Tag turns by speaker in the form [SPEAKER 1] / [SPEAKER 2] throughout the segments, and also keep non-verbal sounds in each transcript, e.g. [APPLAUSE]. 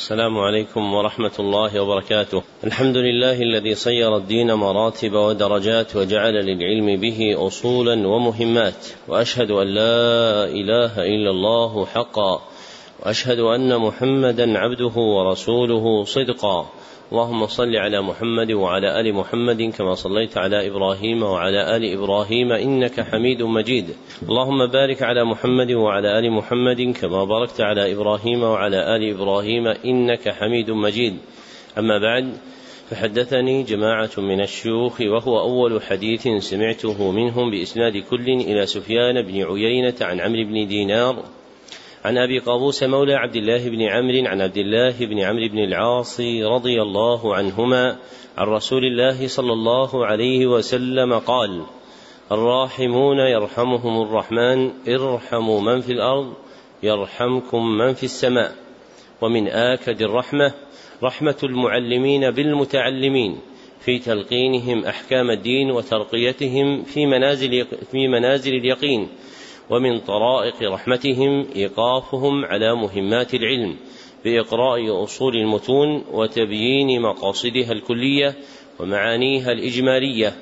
[SPEAKER 1] السلام عليكم ورحمة الله وبركاته. الحمد لله الذي صير الدين مراتب ودرجات وجعل للعلم به أصولا ومهمات، وأشهد أن لا إله إلا الله حقا، وأشهد أن محمدا عبده ورسوله صدقا. اللهم صل على محمد وعلى آل محمد كما صليت على إبراهيم وعلى آل إبراهيم إنك حميد مجيد. اللهم بارك على محمد وعلى آل محمد كما باركت على إبراهيم وعلى آل إبراهيم إنك حميد مجيد. أما بعد فحدثني جماعة من الشيوخ وهو أول حديث سمعته منهم بإسناد كل إلى سفيان بن عيينة عن عمرو بن دينار عن أبي قابوس مولى عبد الله بن عمرو عن عبد الله بن عمرو بن العاص رضي الله عنهما عن رسول الله صلى الله عليه وسلم قال الراحمون يرحمهم الرحمن ارحموا من في الأرض يرحمكم من في السماء. ومن آكد الرحمة رحمة المعلمين بالمتعلمين في تلقينهم أحكام الدين وترقيتهم في منازل في منازل اليقين. ومن طرائق رحمتهم إيقافهم على مهمات العلم بإقراء أصول المتون وتبيين مقاصدها الكلية ومعانيها الإجمالية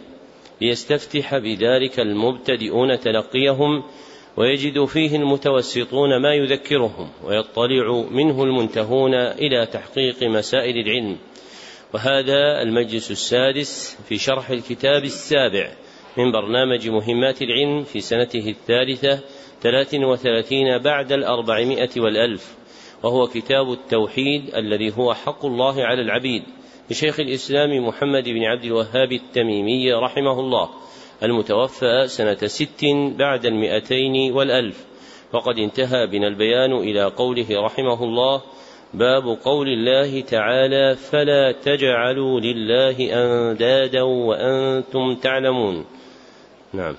[SPEAKER 1] ليستفتح بذلك المبتدئون تلقيهم ويجد فيه المتوسطون ما يذكرهم ويطلع منه المنتهون إلى تحقيق مسائل العلم وهذا المجلس السادس في شرح الكتاب السابع من برنامج مهمات العلم في سنته الثالثة ثلاث وثلاثين بعد الأربعمائة والألف وهو كتاب التوحيد الذي هو حق الله على العبيد لشيخ الإسلام محمد بن عبد الوهاب التميمي رحمه الله المتوفى سنة ست بعد المئتين والألف. وقد انتهى بنا البيان إلى قوله رحمه الله باب قول الله تعالى فلا تجعلوا لله أندادا وأنتم تعلمون. نعم.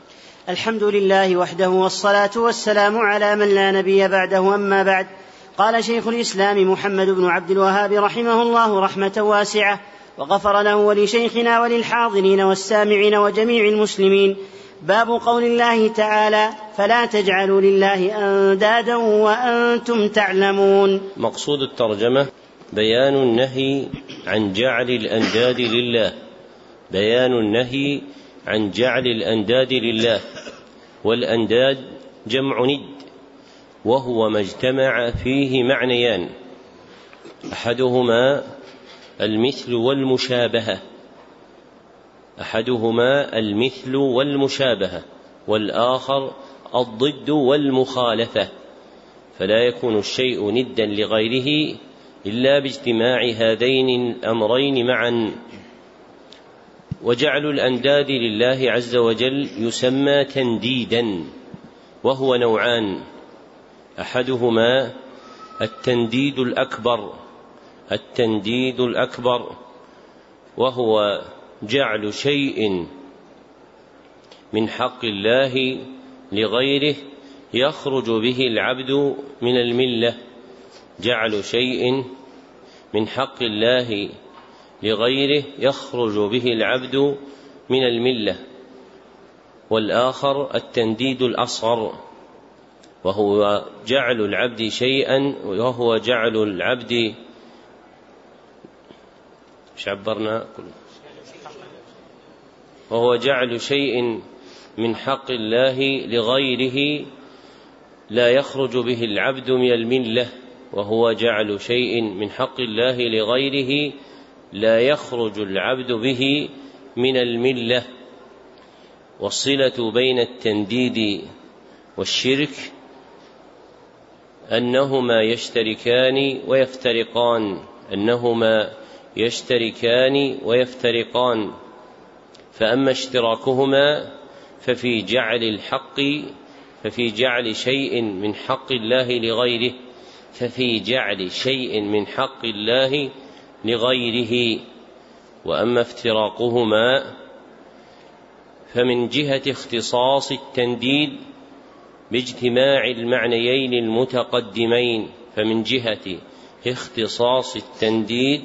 [SPEAKER 2] الحمد لله وحده والصلاة والسلام على من لا نبي بعده أما بعد. قال شيخ الإسلام محمد بن عبد الوهاب رحمه الله رحمة واسعة وغفر له ولشيخنا وللحاضرين والسامعين وجميع المسلمين. باب قول الله تعالى فلا تجعلوا لله أندادا وأنتم تعلمون.
[SPEAKER 1] مقصود الترجمة بيان النهي عن جعل الأنداد لله. بيان النهي عن جعل الأنداد لله والأنداد جمع ند وهو ما اجتمع فيه معنيان أحدهما المثل والمشابهة أحدهما المثل والمشابهة والآخر الضد والمخالفة فلا يكون الشيء ندا لغيره إلا باجتماع هذين الأمرين معا. وجعل الأنداد لله عز وجل يسمى تنديدا وهو نوعان. أحدهما التنديد الأكبر التنديد الأكبر وهو جعل شيء من حق الله لغيره يخرج به العبد من الملة. جعل شيء من حق الله لغيره يخرج به العبد من الملة والآخر التنديد الأصغر وهو جعل العبد شيئا وهو جعل العبد إيش عبرنا؟ وهو جعل شيء من حق الله لغيره لا يخرج به العبد من الملة وهو جعل شيء من حق الله لغيره لا يخرج العبد به من الملة والصلة بين التنديد والشرك أنهما يشتركان ويفترقان أنهما يشتركان ويفترقان. فأما اشتراكهما ففي جعل الحق ففي جعل شيء من حق الله لغيره ففي جعل شيء من حق الله لغيره وأما افتراقهما فمن جهة اختصاص التنديد باجتماع المعنيين المتقدمين فمن جهة اختصاص التنديد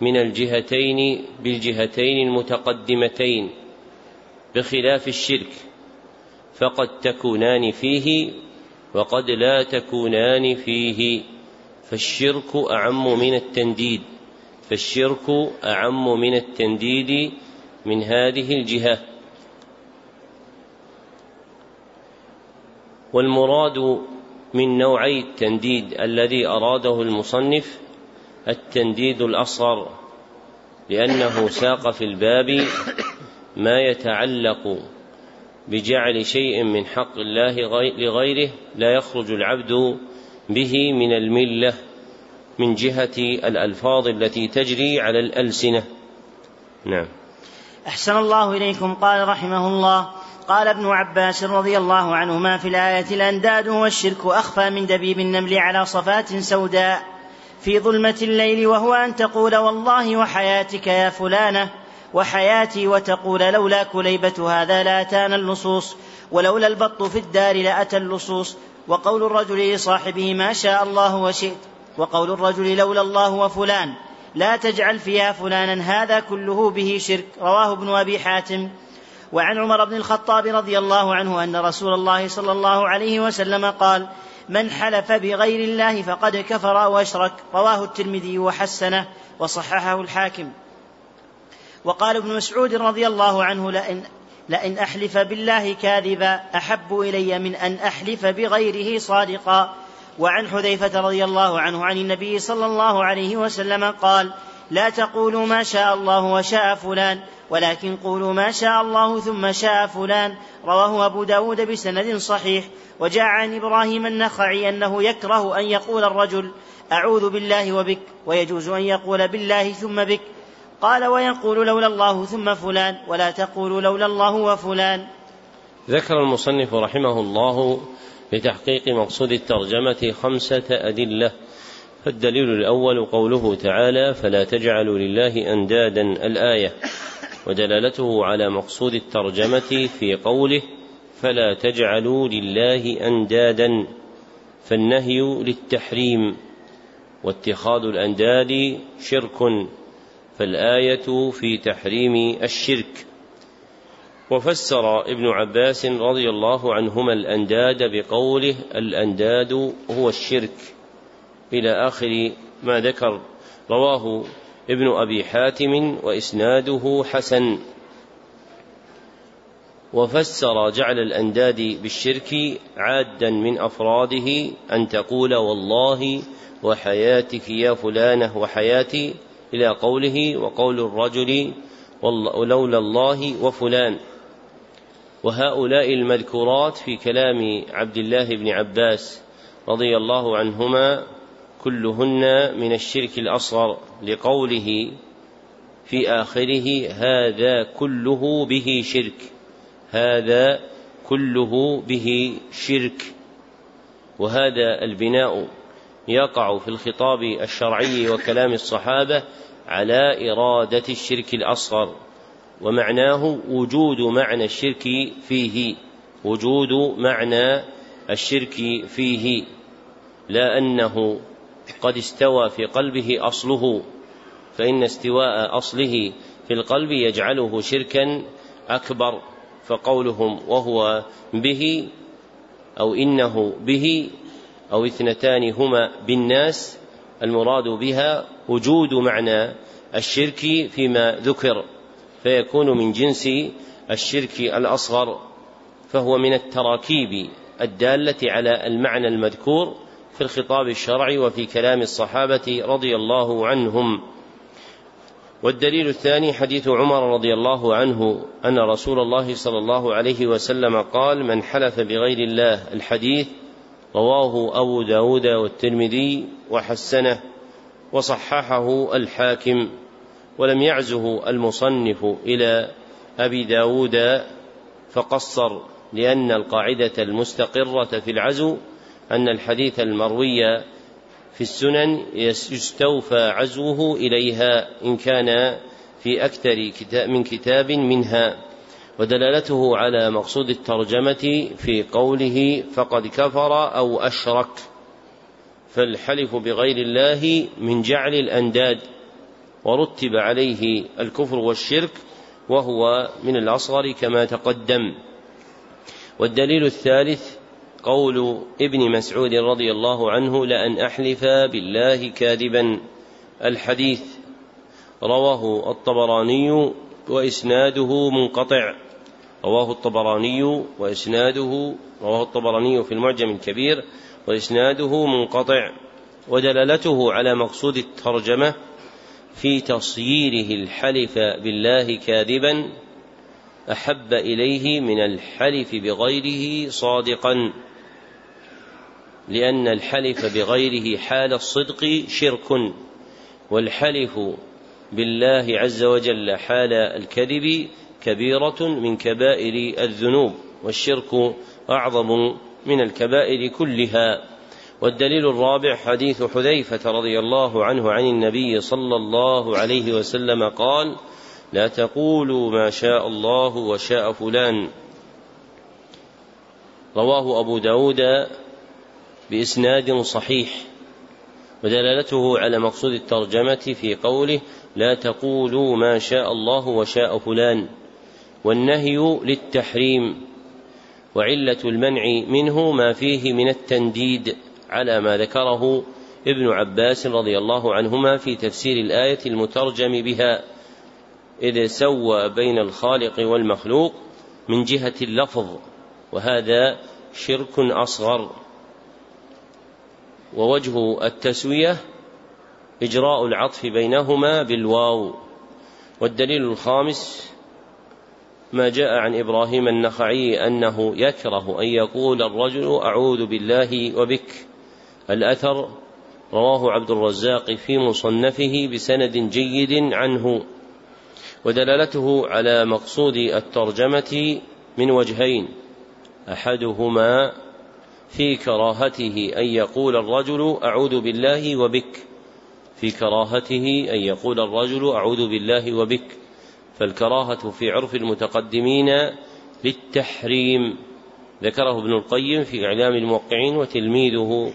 [SPEAKER 1] من الجهتين بالجهتين المتقدمتين بخلاف الشرك فقد تكونان فيه وقد لا تكونان فيه. فالشرك أعم من التنديد فالشرك أعم من التنديد من هذه الجهة. والمراد من نوعي التنديد الذي أراده المصنف التنديد الأصغر لأنه ساق في الباب ما يتعلق بجعل شيء من حق الله لغيره لا يخرج العبد به من الملة من جهة الألفاظ التي تجري على الألسنة. نعم.
[SPEAKER 2] أحسن الله إليكم. قال رحمه الله قال ابن عباس رضي الله عنهما في الآية الأنداد والشرك أخفى من دبيب النمل على صفات سوداء في ظلمة الليل وهو أن تقول والله وحياتك يا فلانة وحياتي وتقول لولا كليبة هذا لأتانا اللصوص ولولا البط في الدار لأتى اللصوص وقول الرجل لصاحبه ما شاء الله وشئت وقول الرجل لولا الله وفلان لا تجعل فيها فلانا هذا كله به شرك. رواه ابن أبي حاتم. وعن عمر بن الخطاب رضي الله عنه أن رسول الله صلى الله عليه وسلم قال من حلف بغير الله فقد كفر أو أشرك رواه الترمذي وحسنه وصححه الحاكم. وقال ابن مسعود رضي الله عنه لئن لئن أحلف بالله كاذبا أحب إلي من أن أحلف بغيره صادقا. وعن حذيفة رضي الله عنه عن النبي صلى الله عليه وسلم قال لا تقولوا ما شاء الله وشاء فلان ولكن قولوا ما شاء الله ثم شاء فلان. رواه أبو داود بسند صحيح. وجاء عن إبراهيم النخعي أنه يكره أن يقول الرجل أعوذ بالله وبك ويجوز أن يقول بالله ثم بك. قال ويقول لولا الله ثم فلان ولا تقول لولا الله وفلان.
[SPEAKER 1] ذكر المصنف رحمه الله لتحقيق مقصود الترجمة خمسة أدلة فالدليل الأول قوله تعالى فلا تجعلوا لله أندادا الآية ودلالته على مقصود الترجمة في قوله فلا تجعلوا لله أندادا فالنهي للتحريم واتخاذ الأنداد شرك. فالآية في تحريم الشرك. وفسر ابن عباس رضي الله عنهما الأنداد بقوله الأنداد هو الشرك. إلى آخر ما ذكر رواه ابن أبي حاتم وإسناده حسن. وفسر جعل الأنداد بالشرك عادا من أفراده أن تقول والله وحياتك يا فلانة وحياتي إلى قوله وقول الرجل ولولا الله وفلان. وهؤلاء المذكورات في كلام عبد الله بن عباس رضي الله عنهما كلهن من الشرك الأصغر لقوله في آخره هذا كله به شرك. هذا كله به شرك. وهذا البناء يقع في الخطاب الشرعي وكلام الصحابة على إرادة الشرك الأصغر ومعناه وجود معنى الشرك فيه وجود معنى الشرك فيه لا أنه قد استوى في قلبه أصله فإن استواء أصله في القلب يجعله شركا أكبر فقولهم وهو به أو إنه به أو اثنتان هما بالناس المراد بها وجود معنى الشرك فيما ذكر فيكون من جنس الشرك الأصغر فهو من التراكيب الدالة على المعنى المذكور في الخطاب الشرعي وفي كلام الصحابة رضي الله عنهم. والدليل الثاني حديث عمر رضي الله عنه أن رسول الله صلى الله عليه وسلم قال من حلف بغير الله الحديث رواه أبو داود والترمذي وحسنه وصححه الحاكم ولم يعزه المصنف إلى أبي داود فقصر لأن القاعدة المستقرة في العزو أن الحديث المروي في السنن يستوفى عزوه إليها إن كان في أكثر من كتاب منها. ودلالته على مقصود الترجمة في قوله فقد كفر أو أشرك فالحلف بغير الله من جعل الأنداد ورتب عليه الكفر والشرك وهو من الأصغر كما تقدم. والدليل الثالث قول ابن مسعود رضي الله عنه لأن أحلف بالله كاذبا. الحديث رواه الطبراني وإسناده منقطع. رواه الطبراني وإسناده رواه الطبراني في المعجم الكبير وإسناده منقطع ودلالته على مقصود الترجمة في تصييره الحلف بالله كاذبا أحب إليه من الحلف بغيره صادقا لأن الحلف بغيره حال الصدق شرك والحلف بالله عز وجل حال الكذب كبيرة من كبائر الذنوب والشرك أعظم من الكبائر كلها. والدليل الرابع حديث حذيفة رضي الله عنه عن النبي صلى الله عليه وسلم قال: لا تقولوا ما شاء الله وشاء فلان رواه أبو داود بإسناد صحيح ودلالته على مقصود الترجمة في قوله لا تقولوا ما شاء الله وشاء فلان والنهي للتحريم وعلة المنع منه ما فيه من التنديد على ما ذكره ابن عباس رضي الله عنهما في تفسير الآية المترجم بها إذ سوى بين الخالق والمخلوق من جهة اللفظ وهذا شرك أصغر ووجه التسوية إجراء العطف بينهما بالواو والدليل الخامس ما جاء عن إبراهيم النخعي أنه يكره أن يقول الرجل أعوذ بالله وبك. الأثر رواه عبد الرزاق في مصنفه بسند جيد عنه ودلالته على مقصود الترجمة من وجهين. أحدهما في كراهته أن يقول الرجل أعوذ بالله وبك. في كراهته أن يقول الرجل أعوذ بالله وبك. فالكراهة في عرف المتقدمين للتحريم. ذكره ابن القيم في إعلام الموقعين وتلميذه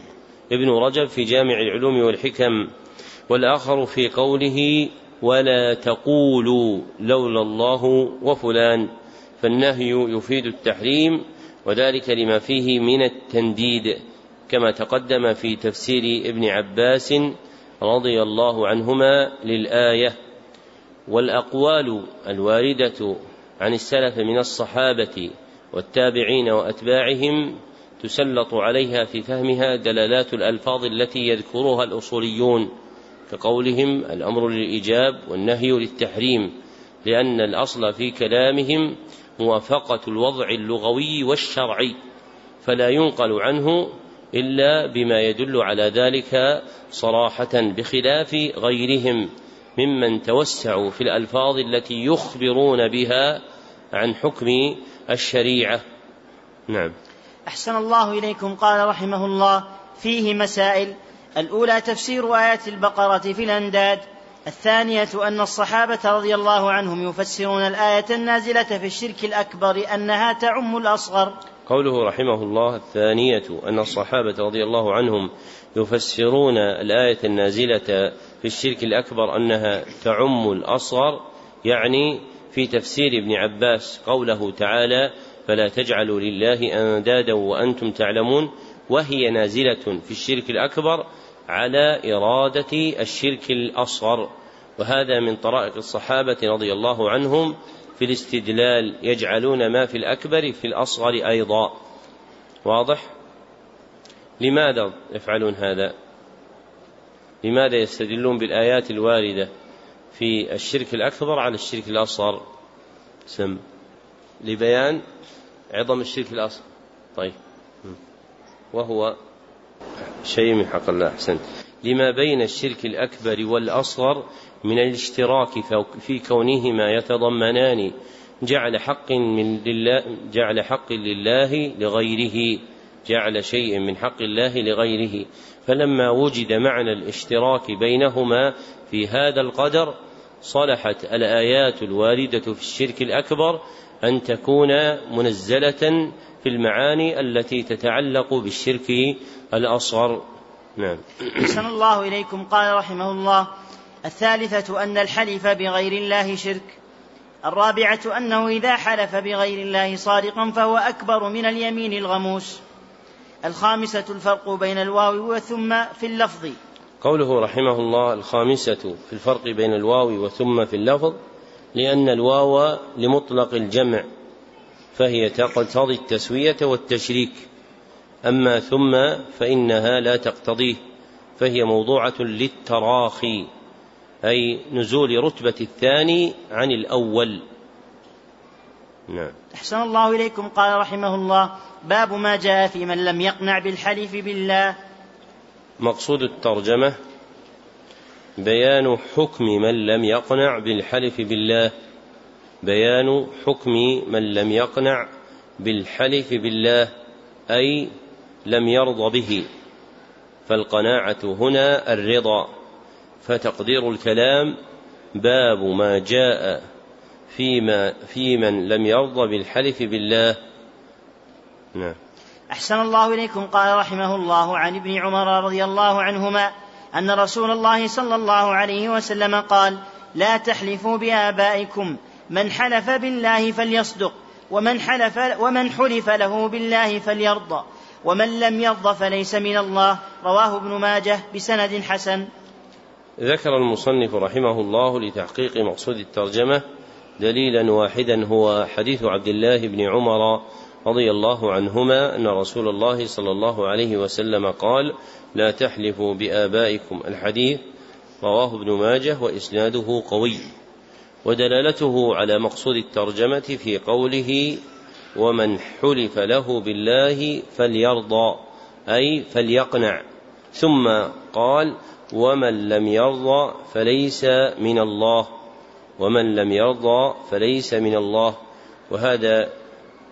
[SPEAKER 1] ابن رجب في جامع العلوم والحكم والآخر في قوله ولا تقولوا لولا الله وفلان فالنهي يفيد التحريم وذلك لما فيه من التنديد كما تقدم في تفسير ابن عباس رضي الله عنهما للآية. والأقوال الواردة عن السلف من الصحابة والتابعين وأتباعهم تسلط عليها في فهمها دلالات الألفاظ التي يذكرها الأصوليون كقولهم الأمر للإيجاب والنهي للتحريم لأن الأصل في كلامهم موافقة الوضع اللغوي والشرعي فلا ينقل عنه إلا بما يدل على ذلك صراحة بخلاف غيرهم. ممن توسعوا في الألفاظ التي يخبرون بها عن حكم الشريعة. نعم.
[SPEAKER 2] أحسن الله إليكم قال رحمه الله فيه مسائل. الأولى تفسير آيات البقرة في الأنداد. الثانية أن الصحابة رضي الله عنهم يفسرون الآية النازلة في الشرك الأكبر أنها تعم الأصغر.
[SPEAKER 1] قوله رحمه الله الثانية أن الصحابة رضي الله عنهم يفسرون الآية النازلة في الشرك الأكبر أنها تعم الأصغر يعني في تفسير ابن عباس قوله تعالى فلا تجعلوا لله أندادا وأنتم تعلمون وهي نازلة في الشرك الأكبر على إرادة الشرك الأصغر. وهذا من طرائق الصحابة رضي الله عنهم في الاستدلال يجعلون ما في الأكبر في الأصغر أيضا. واضح؟ لماذا يفعلون هذا؟ لماذا يستدلون بالآيات الواردة في الشرك الأكبر على الشرك الأصغر؟ سم. لبيان عظم الشرك الأصغر. طيب. وهو شيء من حق الله. أحسنت. لما بين الشرك الأكبر والأصغر من الاشتراك في كونهما يتضمنان جعل حق من لله جعل حق لله لغيره. جعل شيء من حق الله لغيره. فلما وجد معنى الاشتراك بينهما في هذا القدر صلحت الآيات الواردة في الشرك الأكبر أن تكون منزلة في المعاني التي تتعلق بالشرك الأصغر. نعم.
[SPEAKER 2] أحسن الله إليكم. قال رحمه الله الثالثة أن الحلف بغير الله شرك. الرابعة أنه إذا حلف بغير الله صادقا فهو أكبر من اليمين الغموس. الخامسة الفرق بين الواو وثم في اللفظ.
[SPEAKER 1] قوله رحمه الله الخامسة في الفرق بين الواو وثم في اللفظ لأن الواو لمطلق الجمع فهي تقتضي التسوية والتشريك. أما ثم فإنها لا تقتضيه فهي موضوعة للتراخي أي نزول رتبة الثاني عن الأول.
[SPEAKER 2] نعم. أحسن الله إليكم. قال رحمه الله باب ما جاء في من لم يقنع بالحلف بالله.
[SPEAKER 1] مقصود الترجمة بيان حكم من لم يقنع بالحلف بالله. بيان حكم من لم يقنع بالحلف بالله أي لم يرض به. فالقناعة هنا الرضا. فتقدير الكلام باب ما جاء فيما في من لم يرضى بالحلف بالله.
[SPEAKER 2] نعم. أحسن الله إليكم. قال رحمه الله عن ابن عمر رضي الله عنهما أن رسول الله صلى الله عليه وسلم قال لا تحلفوا بآبائكم. من حلف بالله فليصدق ومن حلف ومن حلف له بالله فليرضى ومن لم يرض فليس من الله. رواه ابن ماجه بسند حسن.
[SPEAKER 1] ذكر المصنف رحمه الله لتحقيق مقصود الترجمة دليلا واحدا هو حديث عبد الله بن عمر رضي الله عنهما أن رسول الله صلى الله عليه وسلم قال لا تحلفوا بآبائكم. الحديث رواه ابن ماجه وإسناده قوي ودلالته على مقصود الترجمة في قوله ومن حلف له بالله فليرضى أي فليقنع ثم قال ومن لم يرضى فليس من الله. ومن لم يرضى فليس من الله. وهذا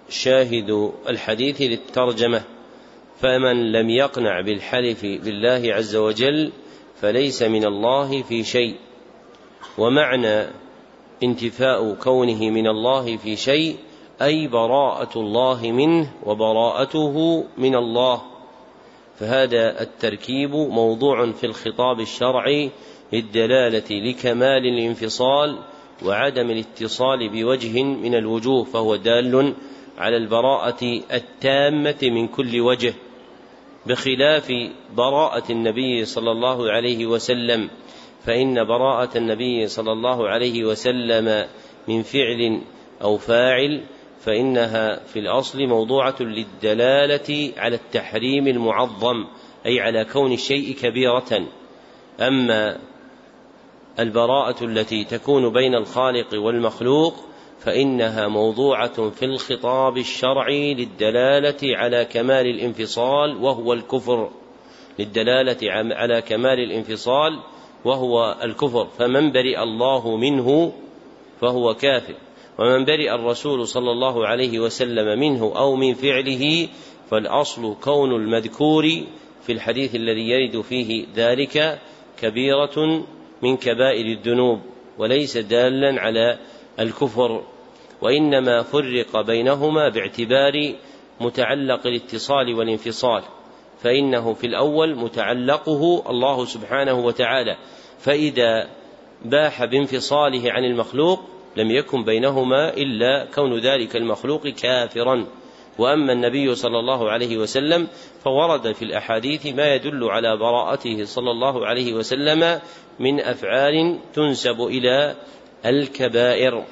[SPEAKER 1] شاهد الحديث للترجمة. فمن لم يقنع بالحلف بالله عز وجل فليس من الله في شيء. ومعنى انتفاء كونه من الله في شيء أي براءة الله منه وبراءته من الله. فهذا التركيب موضوع في الخطاب الشرعي للدلالة لكمال الانفصال وعدم الاتصال بوجه من الوجوه فهو دال على البراءة التامة من كل وجه بخلاف براءة النبي صلى الله عليه وسلم فإن براءة النبي صلى الله عليه وسلم من فعل أو فاعل فإنها في الأصل موضوعة للدلالة على التحريم المعظم أي على كون الشيء كبيرة. أما البراءة التي تكون بين الخالق والمخلوق فإنها موضوعة في الخطاب الشرعي للدلالة على كمال الانفصال وهو الكفر. للدلالة على كمال الانفصال وهو الكفر. فمن برئ الله منه فهو كافر. ومن برئ الرسول صلى الله عليه وسلم منه أو من فعله فالأصل كون المذكور في الحديث الذي يرد فيه ذلك كبيرة من كبائر الذنوب وليس دالا على الكفر وإنما فرق بينهما باعتبار متعلق الاتصال والانفصال فإنه في الأول متعلقه الله سبحانه وتعالى فإذا باح بانفصاله عن المخلوق لم يكن بينهما إلا كون ذلك المخلوق كافرا. وأما النبي صلى الله عليه وسلم فورد في الأحاديث ما يدل على براءته صلى الله عليه وسلم من أفعال تنسب إلى الكبائر.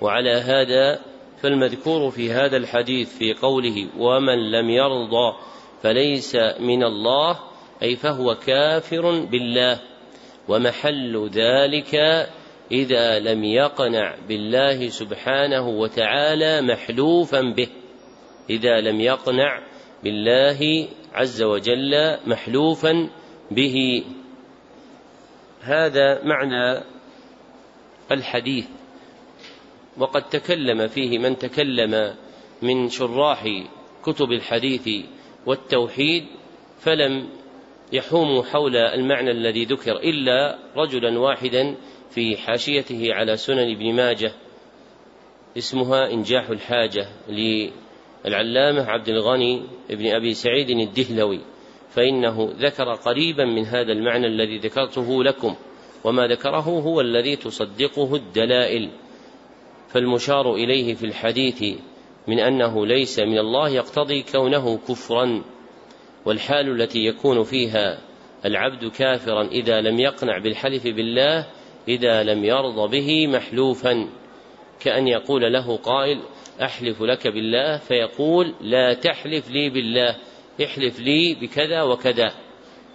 [SPEAKER 1] وعلى هذا فالمذكور في هذا الحديث في قوله ومن لم يرضى فليس من الله أي فهو كافر بالله. ومحل ذلك إذا لم يقنع بالله سبحانه وتعالى محلوفا به. إذا لم يقنع بالله عز وجل محلوفا به. هذا معنى الحديث. وقد تكلم فيه من تكلم من شراح كتب الحديث والتوحيد فلم يحوم حول المعنى الذي ذكر إلا رجلا واحدا في حاشيته على سنن ابن ماجه اسمها إنجاح الحاجة للعلامه عبد الغني بن أبي سعيد الدهلوي فإنه ذكر قريبا من هذا المعنى الذي ذكرته لكم وما ذكره هو الذي تصدقه الدلائل. فالمشار إليه في الحديث من أنه ليس من الله يقتضي كونه كفرا والحال التي يكون فيها العبد كافرا إذا لم يقنع بالحلف بالله إذا لم يرض به محلوفا كأن يقول له قائل أحلف لك بالله فيقول لا تحلف لي بالله احلف لي بكذا وكذا.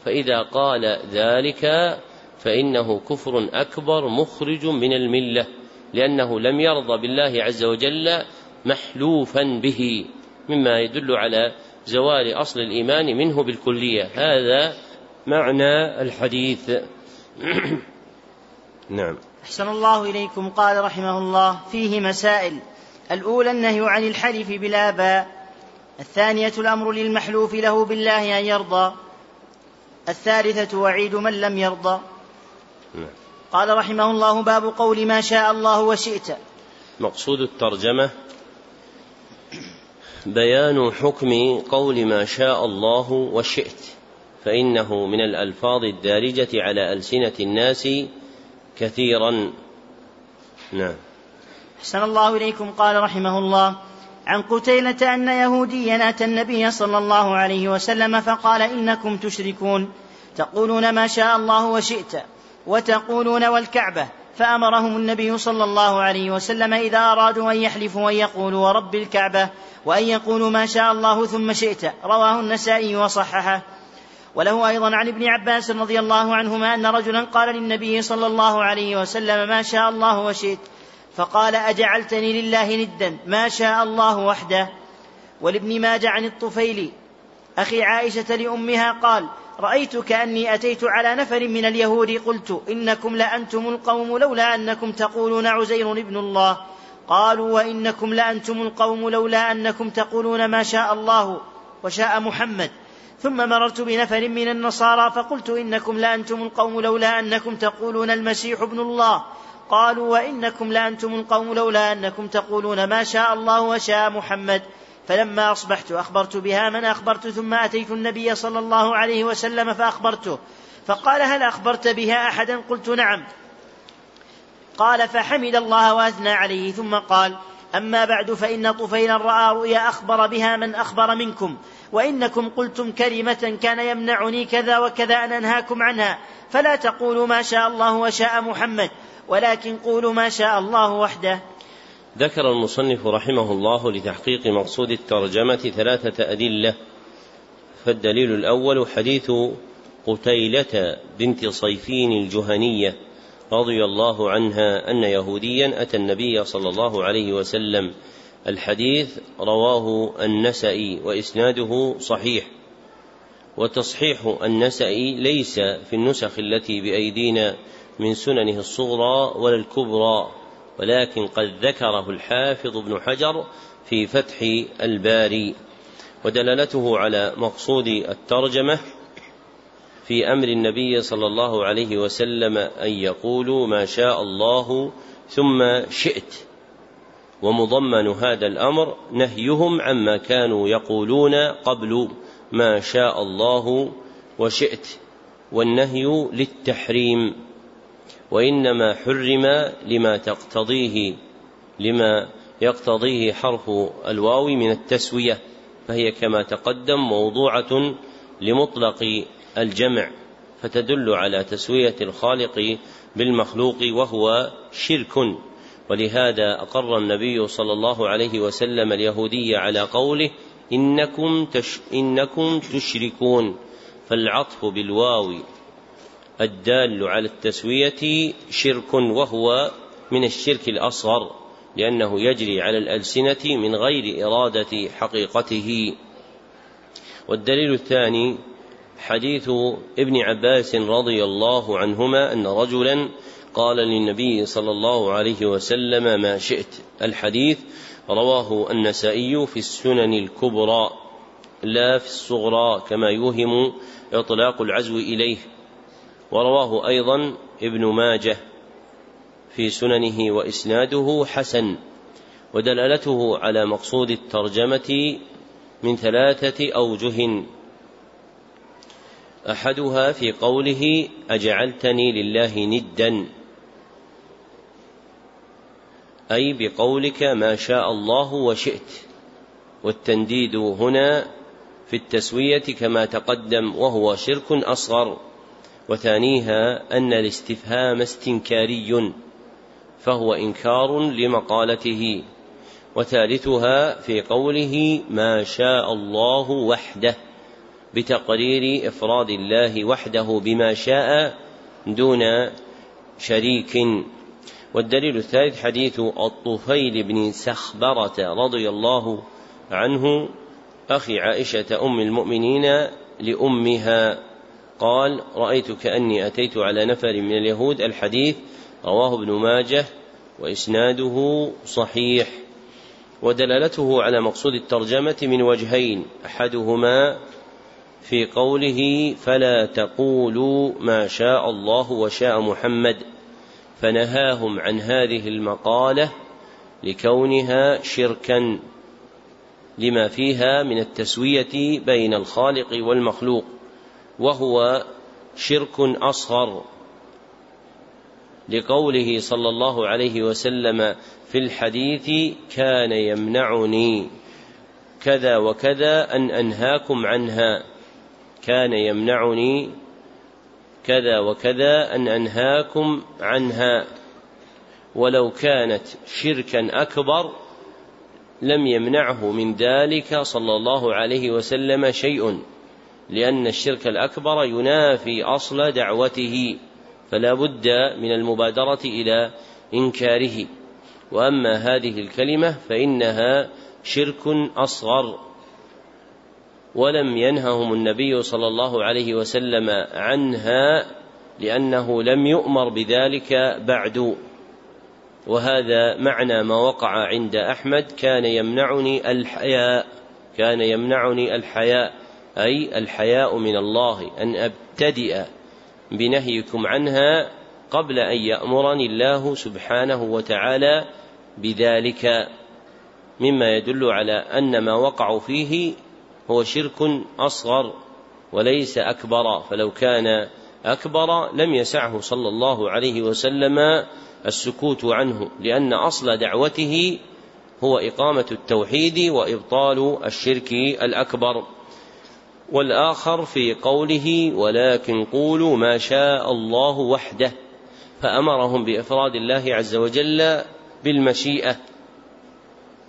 [SPEAKER 1] فإذا قال ذلك فإنه كفر أكبر مخرج من الملة لأنه لم يرضى بالله عز وجل محلوفا به مما يدل على زوال أصل الإيمان منه بالكلية. هذا معنى الحديث. [CLEARS THROAT] نعم.
[SPEAKER 2] أحسن الله إليكم. قال رحمه الله فيه مسائل. الأولى النهي عن الحلف بالآباء الثانية الأمر للمحلوف له بالله أن يرضى. الثالثة وعيد من لم يرضى. قال رحمه الله باب قول ما شاء الله وشئت.
[SPEAKER 1] مقصود الترجمة بيان حكم قول ما شاء الله وشئت. فإنه من الألفاظ الدارجة على ألسنة الناس كثيرا. نعم.
[SPEAKER 2] أحسن الله إليكم قال رحمه الله. عن قتيلة أن يهوديا أتى النبي صلى الله عليه وسلم فقال إنكم تشركون. تقولون ما شاء الله وشئت وتقولون والكعبة. فأمرهم النبي صلى الله عليه وسلم إذا أرادوا أن يحلفوا أن يقولوا ورب الكعبة وأن يقولوا ما شاء الله ثم شئت. رواه النسائي وصححه. وله أيضا عن ابن عباس رضي الله عنهما أن رجلا قال للنبي صلى الله عليه وسلم ما شاء الله وشئت. فقال أجعلتني لله ندا ما شاء الله وحده. ولابن ماجه عن الطفيل أخي عائشة لأمها قال رأيت كأني أتيت على نفر من اليهود قلت إنكم لأنتم القوم لولا أنكم تقولون عزير ابن الله. قالوا وإنكم لأنتم القوم لولا أنكم تقولون ما شاء الله وشاء محمد. ثم مررت بنفر من النصارى فقلت إنكم لأنتم القوم لولا أنكم تقولون المسيح ابن الله. قالوا وإنكم لأنتم القوم لولا أنكم تقولون ما شاء الله وشاء محمد. فلما أصبحت أخبرت بها من أخبرت ثم أتيت النبي صلى الله عليه وسلم فأخبرته. فقال هل أخبرت بها أحدا؟ قلت نعم. قال فحمد الله وأثنى عليه. ثم قال أما بعد فإن طفيلا رأى رؤيا أخبر بها من أخبر منكم. وإنكم قلتم كلمة كان يمنعني كذا وكذا أن أنهاكم عنها. فلا تقولوا ما شاء الله وشاء محمد. ولكن قولوا ما شاء الله وحده.
[SPEAKER 1] ذكر المصنف رحمه الله لتحقيق مقصود الترجمة ثلاثة أدلة. فالدليل الأول حديث قتيلة بنت صيفين الجهنية رضي الله عنها أن يهوديا أتى النبي صلى الله عليه وسلم. الحديث رواه النسائي وإسناده صحيح. وتصحيح النسائي ليس في النسخ التي بأيدينا من سننه الصغرى ولا الكبرى ولكن قد ذكره الحافظ ابن حجر في فتح الباري. ودلالته على مقصود الترجمة في أمر النبي صلى الله عليه وسلم أن يقولوا ما شاء الله ثم شئت. ومضمن هذا الأمر نهيهم عما كانوا يقولون قبل ما شاء الله وشئت والنهي للتحريم. وإنما حرم لما تقتضيه لما يقتضيه حرف الواو من التسوية فهي كما تقدم موضوعة لمطلق الجمع فتدل على تسوية الخالق بالمخلوق وهو شرك. ولهذا أقر النبي صلى الله عليه وسلم اليهودي على قوله إنكم, تش إنكم تشركون فالعطف بالواو الدال على التسوية شرك وهو من الشرك الأصغر لأنه يجري على الألسنة من غير إرادة حقيقته. والدليل الثاني حديث ابن عباس رضي الله عنهما أن رجلا قال للنبي صلى الله عليه وسلم ما شئت. الحديث رواه النسائي في السنن الكبرى لا في الصغرى كما يوهم إطلاق العزو إليه. ورواه أيضا ابن ماجه في سننه وإسناده حسن ودلالته على مقصود الترجمة من ثلاثة أوجه. أحدها في قوله أجعلتني لله ندا. أي بقولك ما شاء الله وشئت. والتنديد هنا في التسوية كما تقدم وهو شرك أصغر. وثانيها أن الاستفهام استنكاري فهو إنكار لمقالته. وثالثها في قوله ما شاء الله وحده بتقرير إفراد الله وحده بما شاء دون شريك. والدليل الثالث حديث الطفيل بن سخبرة رضي الله عنه أخي عائشة أم المؤمنين لأمها. قال رأيت كأني أتيت على نفر من اليهود. الحديث رواه ابن ماجه وإسناده صحيح ودلالته على مقصود الترجمة من وجهين أحدهما في قوله فلا تقولوا ما شاء الله وشاء محمد فنهاهم عن هذه المقالة لكونها شركا لما فيها من التسوية بين الخالق والمخلوق. وهو شرك أصغر لقوله صلى الله عليه وسلم في الحديث كان يمنعني كذا وكذا أن أنهاكم عنها. كان يمنعني كذا وكذا أن أنهاكم عنها. ولو كانت شركا أكبر لم يمنعه من ذلك صلى الله عليه وسلم شيء. لأن الشرك الأكبر ينافي أصل دعوته فلا بد من المبادرة إلى إنكاره. وأما هذه الكلمة فإنها شرك أصغر. ولم ينههم النبي صلى الله عليه وسلم عنها لأنه لم يؤمر بذلك بعد. وهذا معنى ما وقع عند أحمد كان يمنعني الحياء كان يمنعني الحياء. أي الحياء من الله أن أبتدئ بنهيكم عنها قبل أن يأمرني الله سبحانه وتعالى بذلك. مما يدل على أن ما وقعوا فيه هو شرك أصغر وليس أكبر. فلو كان أكبر لم يسعه صلى الله عليه وسلم السكوت عنه لأن أصل دعوته هو إقامة التوحيد وإبطال الشرك الأكبر. والآخر في قوله ولكن قولوا ما شاء الله وحده فأمرهم بإفراد الله عز وجل بالمشيئة.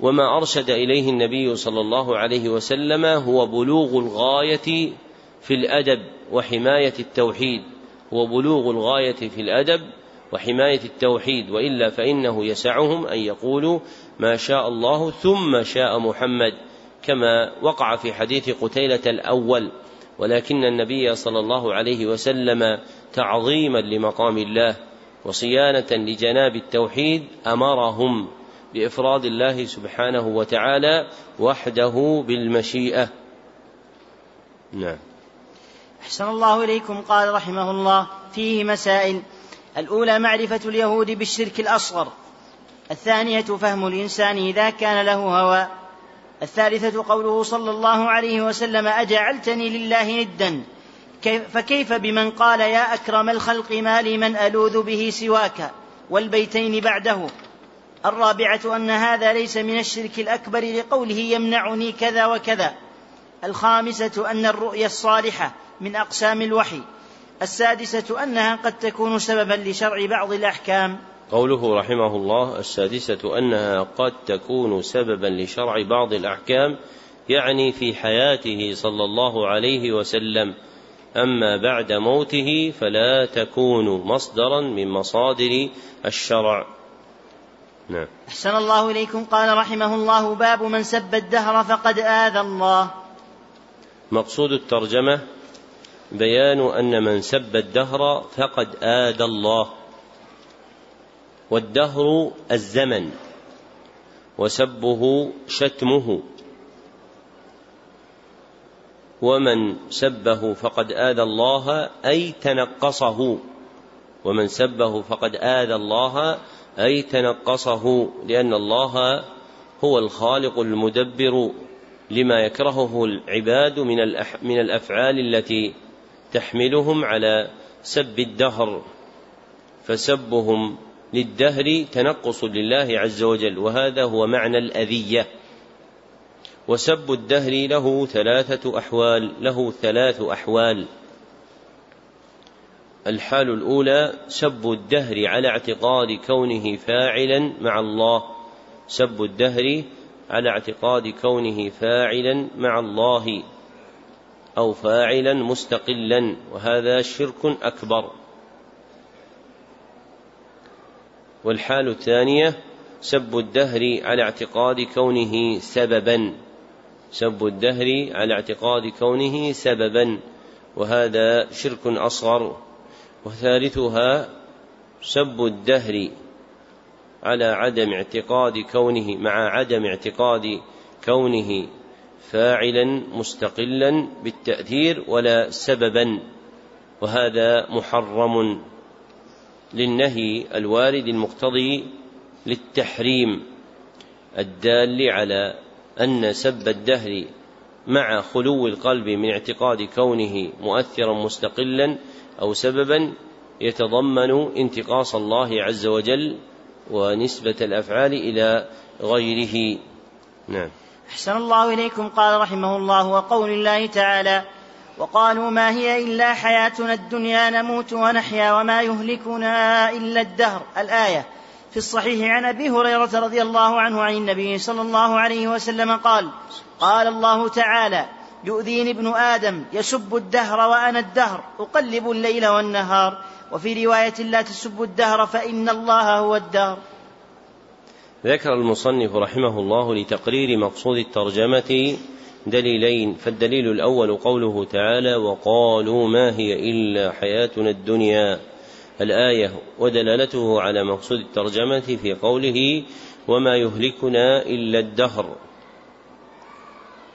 [SPEAKER 1] وما أرشد إليه النبي صلى الله عليه وسلم هو بلوغ الغاية في الأدب وحماية التوحيد. هو بلوغ الغاية في الأدب وحماية التوحيد وإلا فإنه يسعهم أن يقولوا ما شاء الله ثم شاء محمد كما وقع في حديث قتيلة الأول ولكن النبي صلى الله عليه وسلم تعظيما لمقام الله وصيانة لجناب التوحيد أمرهم بإفراد الله سبحانه وتعالى وحده بالمشيئة. نعم.
[SPEAKER 2] أحسن الله إليكم قال رحمه الله فيه مسائل. الأولى معرفة اليهود بالشرك الأصغر. الثانية فهم الإنسان إذا كان له هوى. الثالثة قوله صلى الله عليه وسلم أجعلتني لله ندا. فكيف بمن قال يا أكرم الخلق ما لي من ألوذ به سواك والبيتين بعده؟ الرابعة أن هذا ليس من الشرك الأكبر لقوله يمنعني كذا وكذا. الخامسة أن الرؤيا الصالحة من أقسام الوحي. السادسة أنها قد تكون سببا لشرع بعض الأحكام.
[SPEAKER 1] قوله رحمه الله السادسة أنها قد تكون سببا لشرع بعض الأحكام يعني في حياته صلى الله عليه وسلم. أما بعد موته فلا تكون مصدرا من مصادر الشرع.
[SPEAKER 2] نعم. أحسن الله إليكم. قال رحمه الله باب من سب الدهر فقد آذى الله.
[SPEAKER 1] مقصود الترجمة بيان أن من سب الدهر فقد آذى الله. والدهر الزمن وسبه شتمه. ومن سبه فقد آذى الله أي تنقصه. ومن سبه فقد آذى الله أي تنقصه. لأن الله هو الخالق المدبر لما يكرهه العباد من من الأفعال التي تحملهم على سب الدهر. فسبهم للدهر تنقص لله عز وجل وهذا هو معنى الأذية. وسب الدهر له ثلاثة أحوال له ثلاث أحوال. الحال الأولى سب الدهر على اعتقاد كونه فاعلا مع الله. سب الدهر على اعتقاد كونه فاعلا مع الله أو فاعلا مستقلا وهذا شرك أكبر. والحال الثانية سب الدهر على اعتقاد كونه سببا. سب الدهر على اعتقاد كونه سببا. وهذا شرك أصغر. وثالثها سب الدهر على عدم اعتقاد كونه مع عدم اعتقاد كونه فاعلا مستقلا بالتأثير ولا سببا. وهذا محرم. للنهي الوارد المقتضي للتحريم الدال على أن سب الدهر مع خلو القلب من اعتقاد كونه مؤثرا مستقلا أو سببا يتضمن انتقاص الله عز وجل ونسبة الأفعال إلى غيره. نعم.
[SPEAKER 2] أحسن الله إليكم قال رحمه الله وقول الله تعالى وقالوا ما هي إلا حياتنا الدنيا نموت ونحيا وما يهلكنا إلا الدهر. الآية في الصحيح عن أبي هريرة رضي الله عنه عن النبي صلى الله عليه وسلم قال قال الله تعالى يؤذيني ابن آدم يسب الدهر وأنا الدهر أقلب الليل والنهار. وفي رواية لا تسبوا الدهر فإن الله هو الدهر.
[SPEAKER 1] ذكر المصنف رحمه الله لتقرير مقصود الترجمة دليلين. فالدليل الأول قوله تعالى وقالوا ما هي إلا حياتنا الدنيا. الآية ودلالته على مقصود الترجمة في قوله وما يهلكنا إلا الدهر.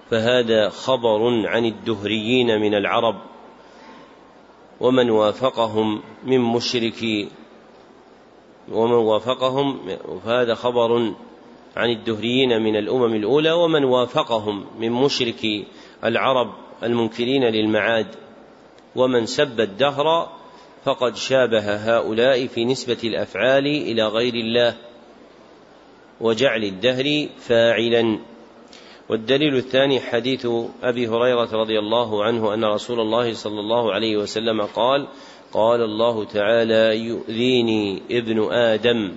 [SPEAKER 1] فهذا خبر عن الدهريين من العرب ومن وافقهم من مشركي. ومن وافقهم فهذا خبر عن الدهريين من الأمم الأولى ومن وافقهم من مشركي العرب المنكرين للمعاد. ومن سب الدهر فقد شابه هؤلاء في نسبة الأفعال إلى غير الله وجعل الدهر فاعلا. والدليل الثاني حديث أبي هريرة رضي الله عنه أن رسول الله صلى الله عليه وسلم قال قال الله تعالى يؤذيني ابن آدم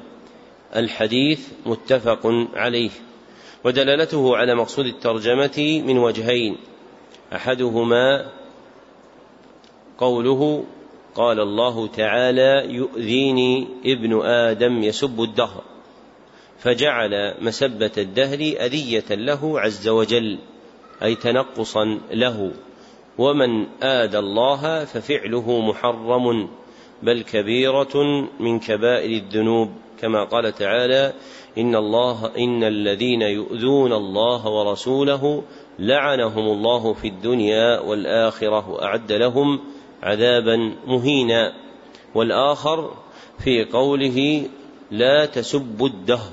[SPEAKER 1] الحديث متفق عليه ودلالته على مقصود الترجمة من وجهين أحدهما قوله قال الله تعالى يؤذيني ابن آدم يسب الدهر فجعل مسبة الدهر أذية له عز وجل أي تنقصا له ومن آذى الله ففعله محرم بل كبيرة من كبائر الذنوب كما قال تعالى إن الله إن الذين يؤذون الله ورسوله لعنهم الله في الدنيا والآخرة وأعد لهم عذابا مهينا والآخر في قوله لا تسبوا الدهر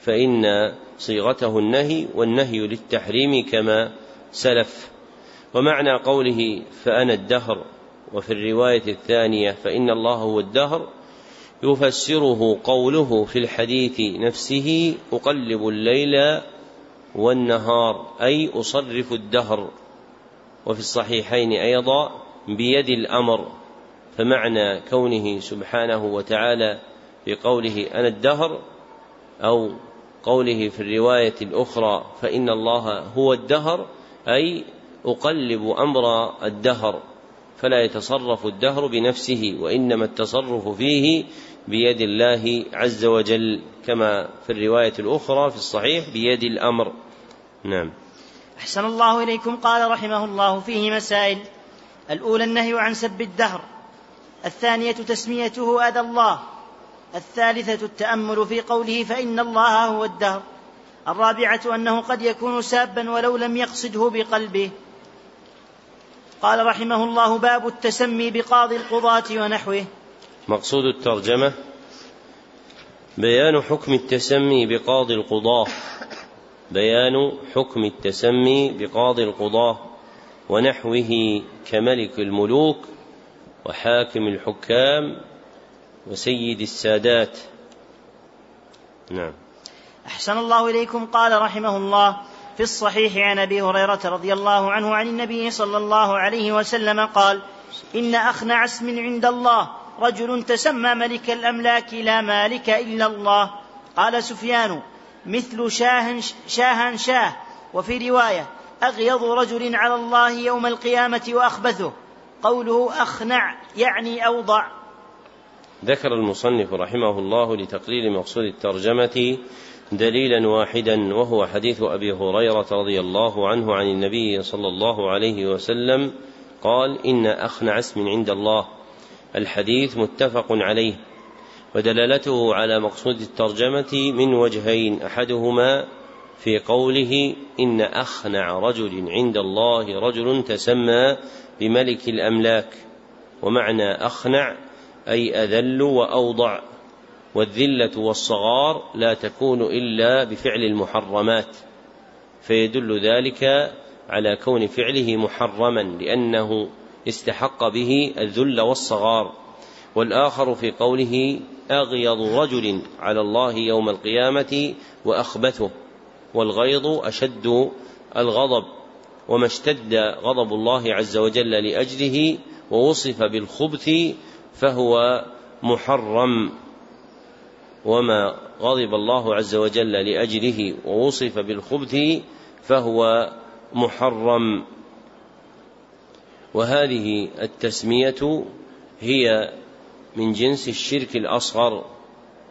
[SPEAKER 1] فإن صيغته النهي والنهي للتحريم كما سلف ومعنى قوله فأنا الدهر وفي الرواية الثانية فإن الله هو الدهر يفسره قوله في الحديث نفسه أقلب الليل والنهار أي أصرف الدهر. وفي الصحيحين أيضا بيد الأمر فمعنى كونه سبحانه وتعالى في قوله أنا الدهر أو قوله في الرواية الأخرى فإن الله هو الدهر أي أقلب أمر الدهر. فلا يتصرف الدهر بنفسه وإنما التصرف فيه بيد الله عز وجل كما في الرواية الأخرى في الصحيح بيد الأمر. نعم.
[SPEAKER 2] أحسن الله إليكم قال رحمه الله فيه مسائل. الأولى النهي عن سب الدهر. الثانية تسميته أذى الله. الثالثة التأمل في قوله فإن الله هو الدهر. الرابعة أنه قد يكون سابا ولو لم يقصده بقلبه. قال رحمه الله باب التسمي بقاضي القضاة ونحوه.
[SPEAKER 1] مقصود الترجمة بيان حكم التسمي بقاضي القضاة. بيان حكم التسمي بقاضي القضاة ونحوه كملك الملوك وحاكم الحكام وسيد السادات. نعم.
[SPEAKER 2] أحسن الله إليكم قال رحمه الله. في الصحيح عن أبي هريرة رضي الله عنه عن النبي صلى الله عليه وسلم قال إن اخنع اسم عند الله رجل تسمى ملك الأملاك لا مالك إلا الله. قال سفيان مثل شاه شاه شاه وفي رواية اغيض رجل على الله يوم القيامة وأخبثه. قوله أخنع يعني أوضع.
[SPEAKER 1] ذكر المصنف رحمه الله لتقليل مقصود الترجمة دليلا واحدا وهو حديث أبي هريرة رضي الله عنه عن النبي صلى الله عليه وسلم قال إن اخنع اسم عند الله. الحديث متفق عليه ودلالته على مقصود الترجمة من وجهين أحدهما في قوله إن اخنع رجل عند الله رجل تسمى بملك الأملاك. ومعنى أخنع أي أذل وأوضع. والذلة والصغار لا تكون إلا بفعل المحرمات فيدل ذلك على كون فعله محرما لأنه استحق به الذل والصغار. والآخر في قوله أغيض رجل على الله يوم القيامة وأخبثه والغيظ أشد الغضب وما اشتد غضب الله عز وجل لأجله ووصف بالخبث فهو محرم. وما غضب الله عز وجل لأجله ووصف بالخبث فهو محرم. وهذه التسمية هي من جنس الشرك الأصغر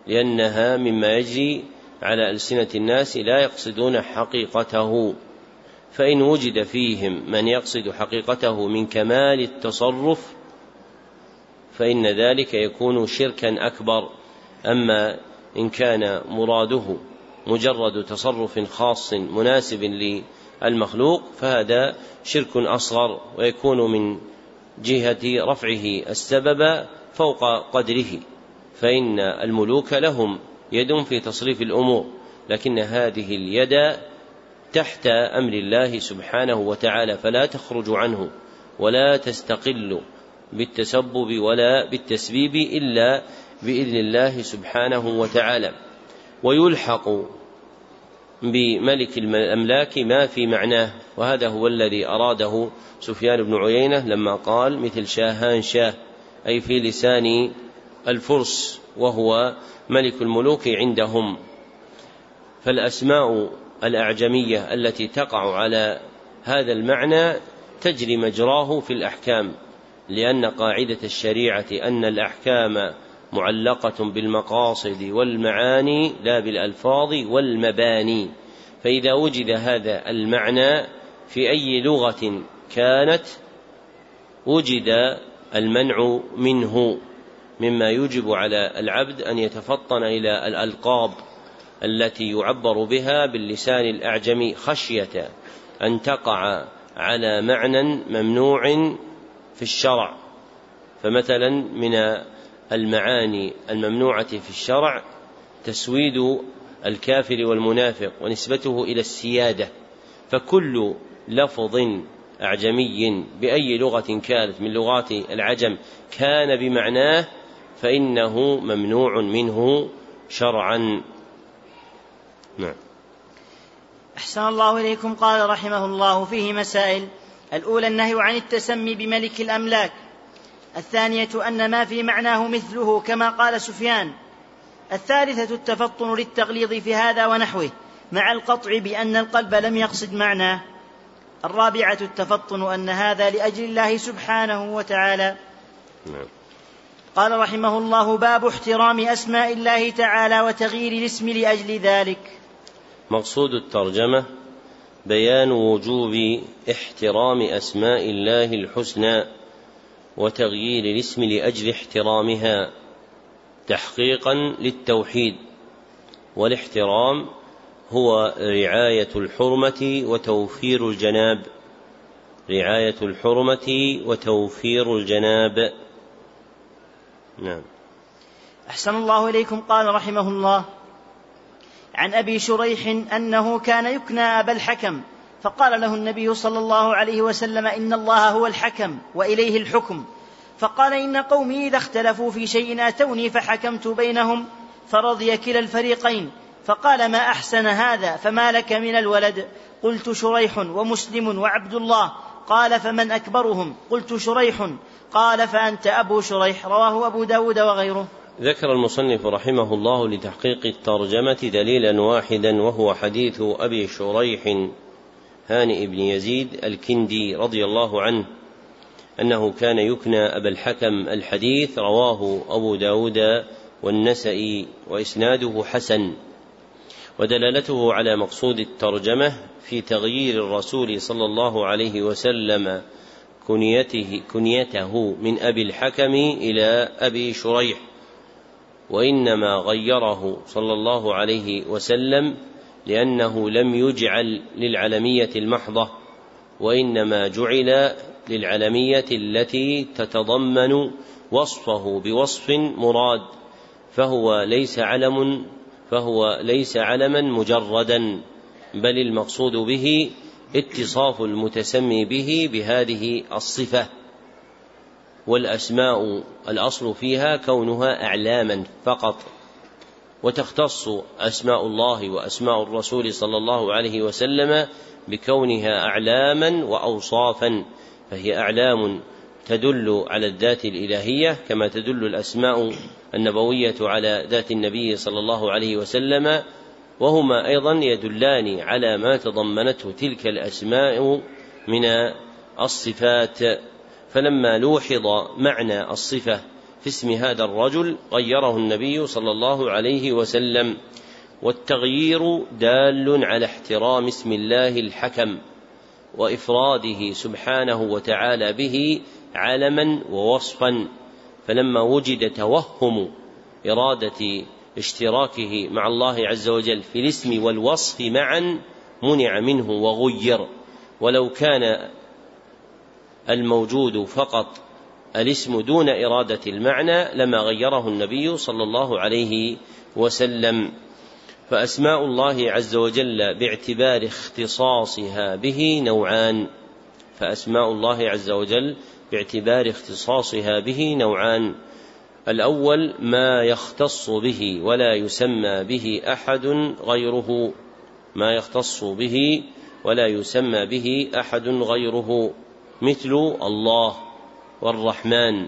[SPEAKER 1] لأنها مما يجري على ألسنة الناس لا يقصدون حقيقته. فإن وجد فيهم من يقصد حقيقته من كمال التصرف فإن ذلك يكون شركا أكبر. أما إن كان مراده مجرد تصرف خاص مناسب للمخلوق فهذا شرك أصغر ويكون من جهة رفعه السبب فوق قدره. فإن الملوك لهم يد في تصريف الأمور لكن هذه اليد تحت أمر الله سبحانه وتعالى فلا تخرج عنه ولا تستقل بالتسبب ولا بالتسبيب إلا بإذن الله سبحانه وتعالى. ويلحق بملك الأملاك ما في معناه وهذا هو الذي أراده سفيان بن عيينة لما قال مثل شاهان شاه أي في لسان الفرس وهو ملك الملوك عندهم. فالأسماء الأعجمية التي تقع على هذا المعنى تجري مجراه في الأحكام لأن قاعدة الشريعة أن الأحكام معلقة بالمقاصد والمعاني لا بالألفاظ والمباني. فإذا وجد هذا المعنى في أي لغة كانت وجد المنع منه. مما يوجب على العبد أن يتفطن إلى الألقاب التي يعبر بها باللسان الاعجمي خشية أن تقع على معنى ممنوع في الشرع. فمثلا من المعاني الممنوعة في الشرع تسويد الكافر والمنافق ونسبته إلى السيادة فكل لفظ أعجمي بأي لغة كانت من لغات العجم كان بمعناه فإنه ممنوع منه شرعا. نعم.
[SPEAKER 2] أحسن الله إليكم. قال رحمه الله فيه مسائل. الأولى النهي عن التسمي بملك الأملاك. الثانية أن ما في معناه مثله كما قال سفيان. الثالثة التفطن للتغليظ في هذا ونحوه مع القطع بأن القلب لم يقصد معناه. الرابعة التفطن أن هذا لأجل الله سبحانه وتعالى. نعم. قال رحمه الله باب احترام أسماء الله تعالى وتغيير الاسم لأجل ذلك.
[SPEAKER 1] مقصود الترجمة بيان وجوب احترام أسماء الله الحسنى. وتغيير الاسم لأجل احترامها تحقيقا للتوحيد. والاحترام هو رعاية الحرمة وتوفير الجناب. رعاية الحرمة وتوفير الجناب. نعم.
[SPEAKER 2] أحسن الله إليكم قال رحمه الله. عن أبي شريح أنه كان يكنى أبا الحكم. فقال له النبي صلى الله عليه وسلم إن الله هو الحكم وإليه الحكم. فقال إن قومي إذا اختلفوا في شيء آتوني فحكمت بينهم فرضي كلا الفريقين. فقال ما أحسن هذا؟ فما لك من الولد؟ قلت شريح ومسلم وعبد الله. قال فمن أكبرهم؟ قلت شريح. قال فأنت أبو شريح رواه أبو داود وغيره.
[SPEAKER 1] ذكر المصنف رحمه الله لتحقيق الترجمة دليلا واحدا وهو حديث أبي شريح. هانئ بن يزيد الكندي رضي الله عنه أنه كان يكنى أبا الحكم الحديث رواه أبو داود والنسئي وإسناده حسن ودلالته على مقصود الترجمة في تغيير الرسول صلى الله عليه وسلم كنيته كنيته من أبي الحكم إلى أبي شريح وإنما غيره صلى الله عليه وسلم لأنه لم يجعل للعلمية المحضة وإنما جعل للعلمية التي تتضمن وصفه بوصف مراد فهو ليس علم فهو ليس علما مجردا بل المقصود به اتصاف المتسمي به بهذه الصفة والأسماء الأصل فيها كونها إعلاما فقط. وتختص أسماء الله وأسماء الرسول صلى الله عليه وسلم بكونها أعلاما وأوصافا فهي أعلام تدل على الذات الإلهية كما تدل الأسماء النبوية على ذات النبي صلى الله عليه وسلم وهما أيضا يدلان على ما تضمنته تلك الأسماء من الصفات. فلما لوحظ معنى الصفة في اسم هذا الرجل غيره النبي صلى الله عليه وسلم والتغيير دال على احترام اسم الله الحكم وإفراده سبحانه وتعالى به علما ووصفا. فلما وجد توهم إرادة اشتراكه مع الله عز وجل في الاسم والوصف معا منع منه وغير. ولو كان الموجود فقط الاسم دون إرادة المعنى لما غيره النبي صلى الله عليه وسلم. فأسماء الله عز وجل باعتبار اختصاصها به نوعان. فأسماء الله عز وجل باعتبار اختصاصها به نوعان. الأول ما يختص به ولا يسمى به أحد غيره. ما يختص به ولا يسمى به أحد غيره. مثل الله. والرحمن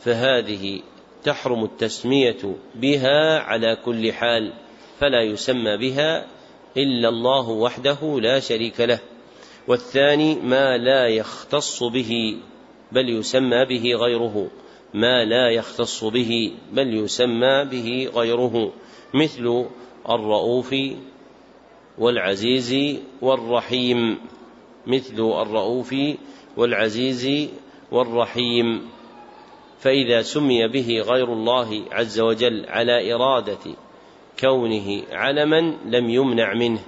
[SPEAKER 1] فهذه تحرم التسمية بها على كل حال فلا يسمى بها إلا الله وحده لا شريك له. والثاني ما لا يختص به بل يسمى به غيره. ما لا يختص به بل يسمى به غيره. مثل الرؤوف والعزيز والرحيم. مثل الرؤوف والعزيز والرحيم فإذا سمي به غير الله عز وجل على إرادة كونه علما لم يمنع منه.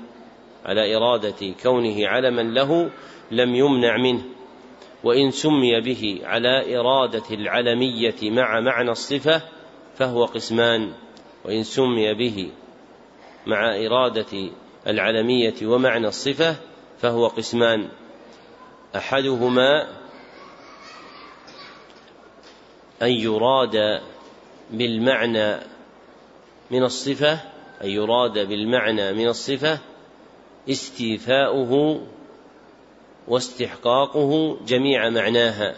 [SPEAKER 1] على إرادة كونه علما له لم يمنع منه. وإن سمي به على إرادة العلمية مع معنى الصفة فهو قسمان. وإن سمي به مع إرادة العلمية ومعنى الصفة فهو قسمان. أحدهما أن يراد بالمعنى من الصفة أن يراد بالمعنى من الصفة استيفاؤه واستحقاقه جميع معناها.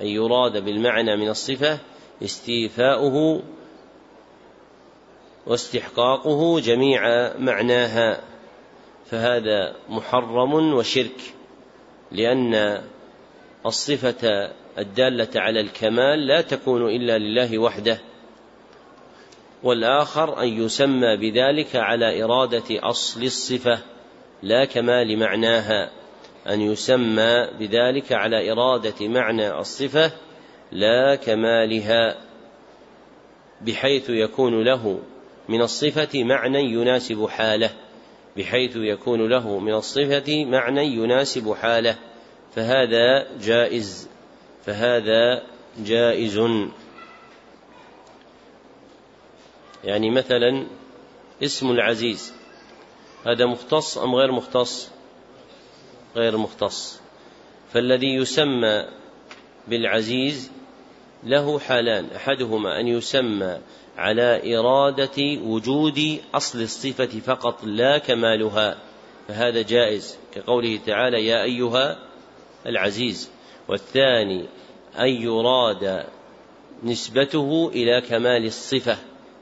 [SPEAKER 1] أن يراد بالمعنى من الصفة استيفاؤه واستحقاقه جميع معناها. فهذا محرم وشرك لأن الصفة الدالة على الكمال لا تكون إلا لله وحده والآخر أن يسمى بذلك على إرادة أصل الصفة لا كمال معناها أن يسمى بذلك على إرادة معنى الصفة لا كمالها بحيث يكون له من الصفة معنى يناسب حاله بحيث يكون له من الصفة معنى يناسب حاله فهذا جائز. فهذا جائز. يعني مثلا اسم العزيز هذا مختص أم غير مختص؟ غير مختص. فالذي يسمى بالعزيز له حالان أحدهما أن يسمى على إرادة وجود أصل الصفة فقط لا كمالها فهذا جائز. كقوله تعالى يا أيها العزيز والثاني أن يراد نسبته إلى كمال الصفة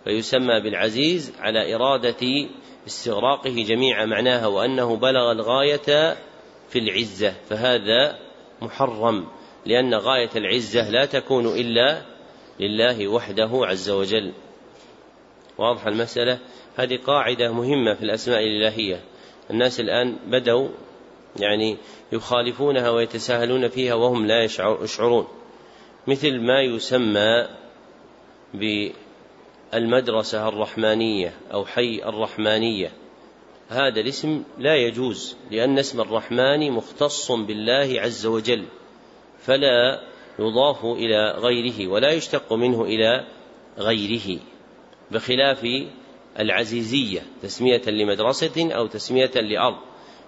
[SPEAKER 1] فيسمى بالعزيز على إرادة استغراقه جميع معناها وأنه بلغ الغاية في العزة فهذا محرم لأن غاية العزة لا تكون إلا لله وحده عز وجل. واضح المسألة؟ هذه قاعدة مهمة في الأسماء الإلهية. الناس الآن بدوا يعني يخالفونها ويتساهلون فيها وهم لا يشعرون. مثل ما يسمى بالمدرسة الرحمانية أو حي الرحمانية. هذا الاسم لا يجوز لأن اسم الرحمن مختص بالله عز وجل فلا يضاف إلى غيره ولا يشتق منه إلى غيره بخلاف العزيزية تسمية لمدرسة أو تسمية لأرض.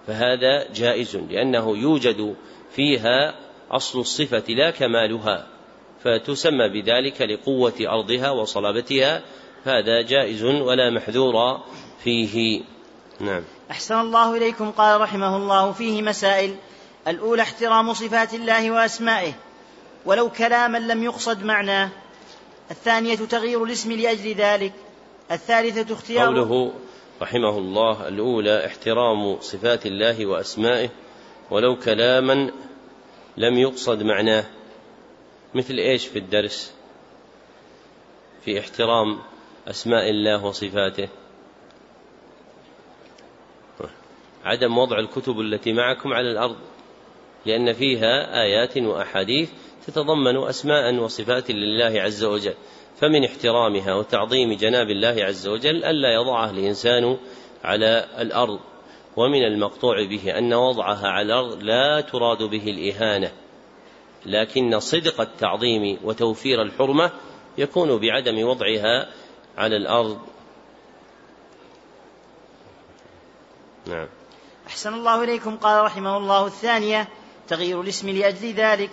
[SPEAKER 1] فهذا جائز لأنه يوجد فيها أصل الصفة لا كمالها فتسمى بذلك لقوة أرضها وصلابتها هذا جائز ولا محذور فيه. نعم.
[SPEAKER 2] أحسن الله إليكم قال رحمه الله فيه مسائل. الأولى احترام صفات الله وأسمائه ولو كلاما لم يقصد معناه. الثانية تغيير الاسم لأجل ذلك. الثالثة اختيار
[SPEAKER 1] قوله رحمه الله الأولى احترام صفات الله وأسمائه ولو كلاما لم يقصد معناه. مثل إيش في الدرس؟ في احترام أسماء الله وصفاته. عدم وضع الكتب التي معكم على الأرض لأن فيها آيات وأحاديث تتضمن أسماء وصفات لله عز وجل. فمن احترامها وتعظيم جناب الله عز وجل ألا يضعها الإنسان على الأرض ومن المقطوع به أن وضعها على الأرض لا تراد به الإهانة لكن صدق التعظيم وتوفير الحرمة يكون بعدم وضعها على الأرض.
[SPEAKER 2] نعم. أحسن الله إليكم. قال رحمه الله الثانية تغيير الاسم لأجل ذلك.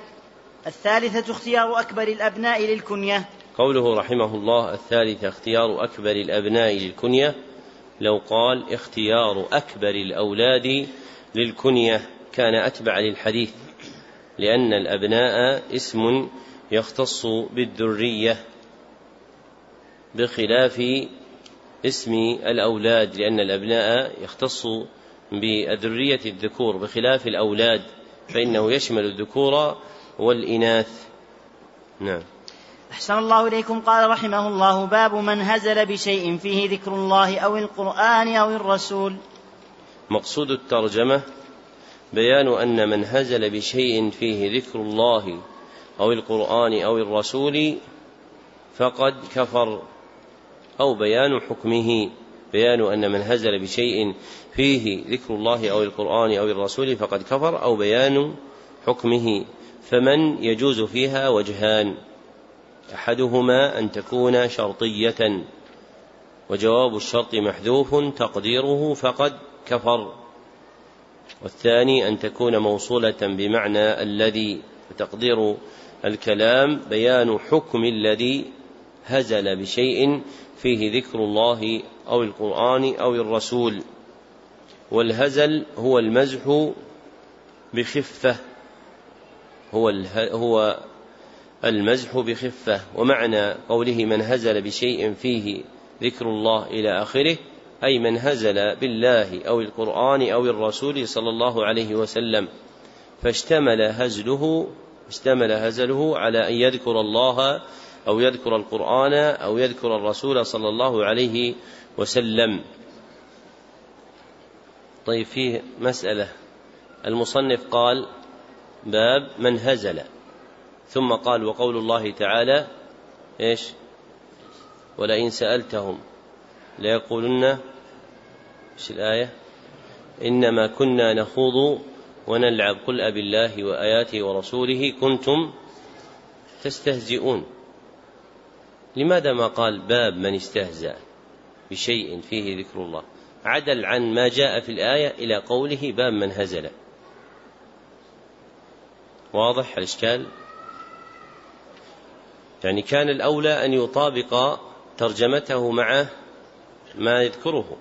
[SPEAKER 2] الثالثة اختيار أكبر الأبناء للكنية.
[SPEAKER 1] قوله رحمه الله الثالثة اختيار أكبر الأبناء للكنية. لو قال اختيار أكبر الأولاد للكنية كان أتبع للحديث لأن الأبناء اسم يختص بالذرية بخلاف اسم الأولاد لأن الأبناء يختص بالذرية الذكور بخلاف الأولاد فإنه يشمل الذكور والإناث. نعم.
[SPEAKER 2] أحسن الله إليكم. قال رحمه الله باب من هزل بشيء فيه ذكر الله أو القرآن أو الرسول.
[SPEAKER 1] مقصود الترجمة بيان أن من هزل بشيء فيه ذكر الله أو القرآن أو الرسول فقد كفر أو بيان حكمه بيان أن من هزل بشيء فيه ذكر الله أو القرآن أو الرسول فقد كفر أو بيان حكمه. فمن يجوز فيها وجهان. أحدهما أن تكون شرطية وجواب الشرط محذوف تقديره فقد كفر. والثاني أن تكون موصولة بمعنى الذي تقدير الكلام بيان حكم الذي هزل بشيء فيه ذكر الله أو القرآن أو الرسول. والهزل هو المزح بخفة هو هو المزح بخفة ومعنى قوله من هزل بشيء فيه ذكر الله إلى آخره أي من هزل بالله أو القرآن أو الرسول صلى الله عليه وسلم فاشتمل هزله اشتمل هزله على أن يذكر الله أو يذكر القرآن أو يذكر الرسول صلى الله عليه وسلم. طيب فيه مسألة المصنف قال باب من هزل ثم قال وقول الله تعالى إيش؟ ولئن سألتهم ليقولن إيش الآية؟ إنما كنا نخوض ونلعب قل أب الله وآياته ورسوله كنتم تستهزئون. لماذا ما قال باب من استهزأ بشيء فيه ذكر الله؟ عدل عن ما جاء في الآية إلى قوله باب من هزل. واضح الإشكال؟ يعني كان الأولى أن يطابق ترجمته مع ما يذكره.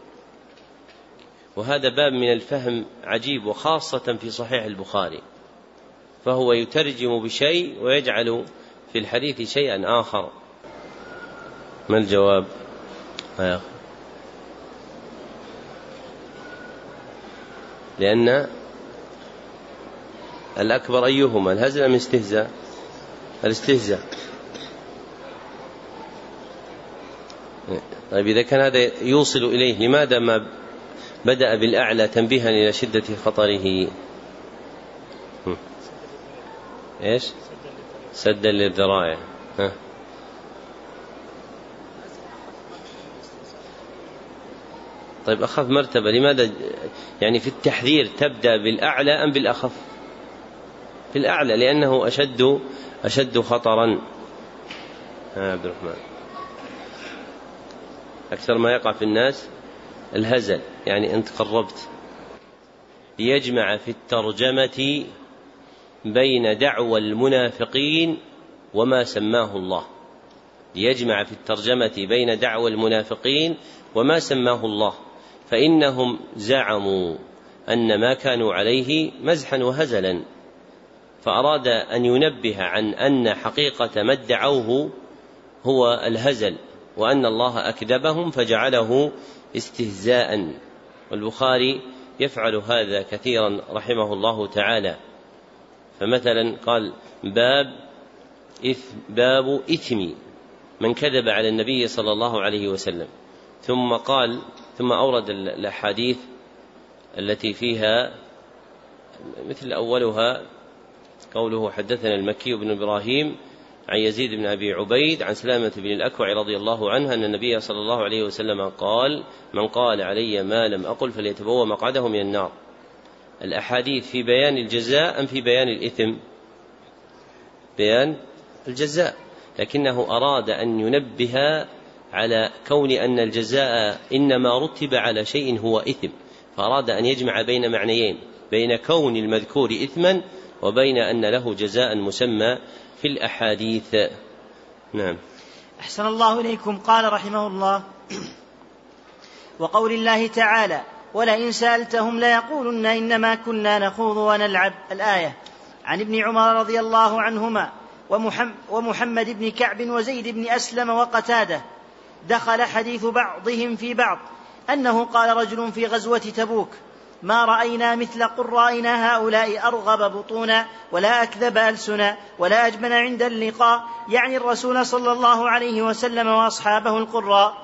[SPEAKER 1] وهذا باب من الفهم عجيب وخاصة في صحيح البخاري. فهو يترجم بشيء ويجعل في الحديث شيئا آخر. ما الجواب؟ آه. لأن الأكبر أيهما؟ الهزل أم الاستهزاء؟ الاستهزاء. طيب إذا كان هذا يوصل إليه لماذا ما بدأ بالأعلى تنبيها إلى شدة خطره؟ إيش؟ سدا للذرائع. ها. طيب أخف مرتبة. لماذا؟ يعني في التحذير تبدأ بالأعلى أم بالأخف؟ في الأعلى لأنه أشد أشد خطرا. عبد الرحمن. أكثر ما يقع في الناس الهزل يعني أنت قربت. ليجمع في الترجمة بين دعوى المنافقين وما سماه الله. ليجمع في الترجمة بين دعوى المنافقين وما سماه الله. فإنهم زعموا أن ما كانوا عليه مزحا وهزلا. فأراد أن ينبه عن أن حقيقة ما ادعوه هو الهزل. وأن الله أكذبهم فجعله استهزاء. والبخاري يفعل هذا كثيرا رحمه الله تعالى. فمثلا قال باب إثم باب إثم من كذب على النبي صلى الله عليه وسلم. ثم قال ثم أورد الأحاديث التي فيها مثل أولها قوله حدثنا المكي بن إبراهيم عن يزيد بن أبي عبيد عن سلامة بن الأكوع رضي الله عنه أن النبي صلى الله عليه وسلم قال من قال علي ما لم أقل فليتبوأ مقعده من النار. الأحاديث في بيان الجزاء أم في بيان الإثم؟ بيان الجزاء. لكنه أراد أن ينبه على كون أن الجزاء إنما رتب على شيء هو إثم فأراد أن يجمع بين معنيين بين كون المذكور إثما وبين أن له جزاء مسمى. في الأحاديث. نعم.
[SPEAKER 2] أحسن الله إليكم. قال رحمه الله وقول الله تعالى ولئن سألتهم ليقولن إنما كنا نخوض ونلعب. الآية عن ابن عمر رضي الله عنهما ومحمد بن كعب وزيد بن أسلم وقتادة دخل حديث بعضهم في بعض أنه قال رجل في غزوة تبوك ما رأينا مثل قرائنا هؤلاء أرغب بطونا ولا أكذب ألسنا ولا أجمن عند اللقاء. يعني الرسول صلى الله عليه وسلم وأصحابه القراء.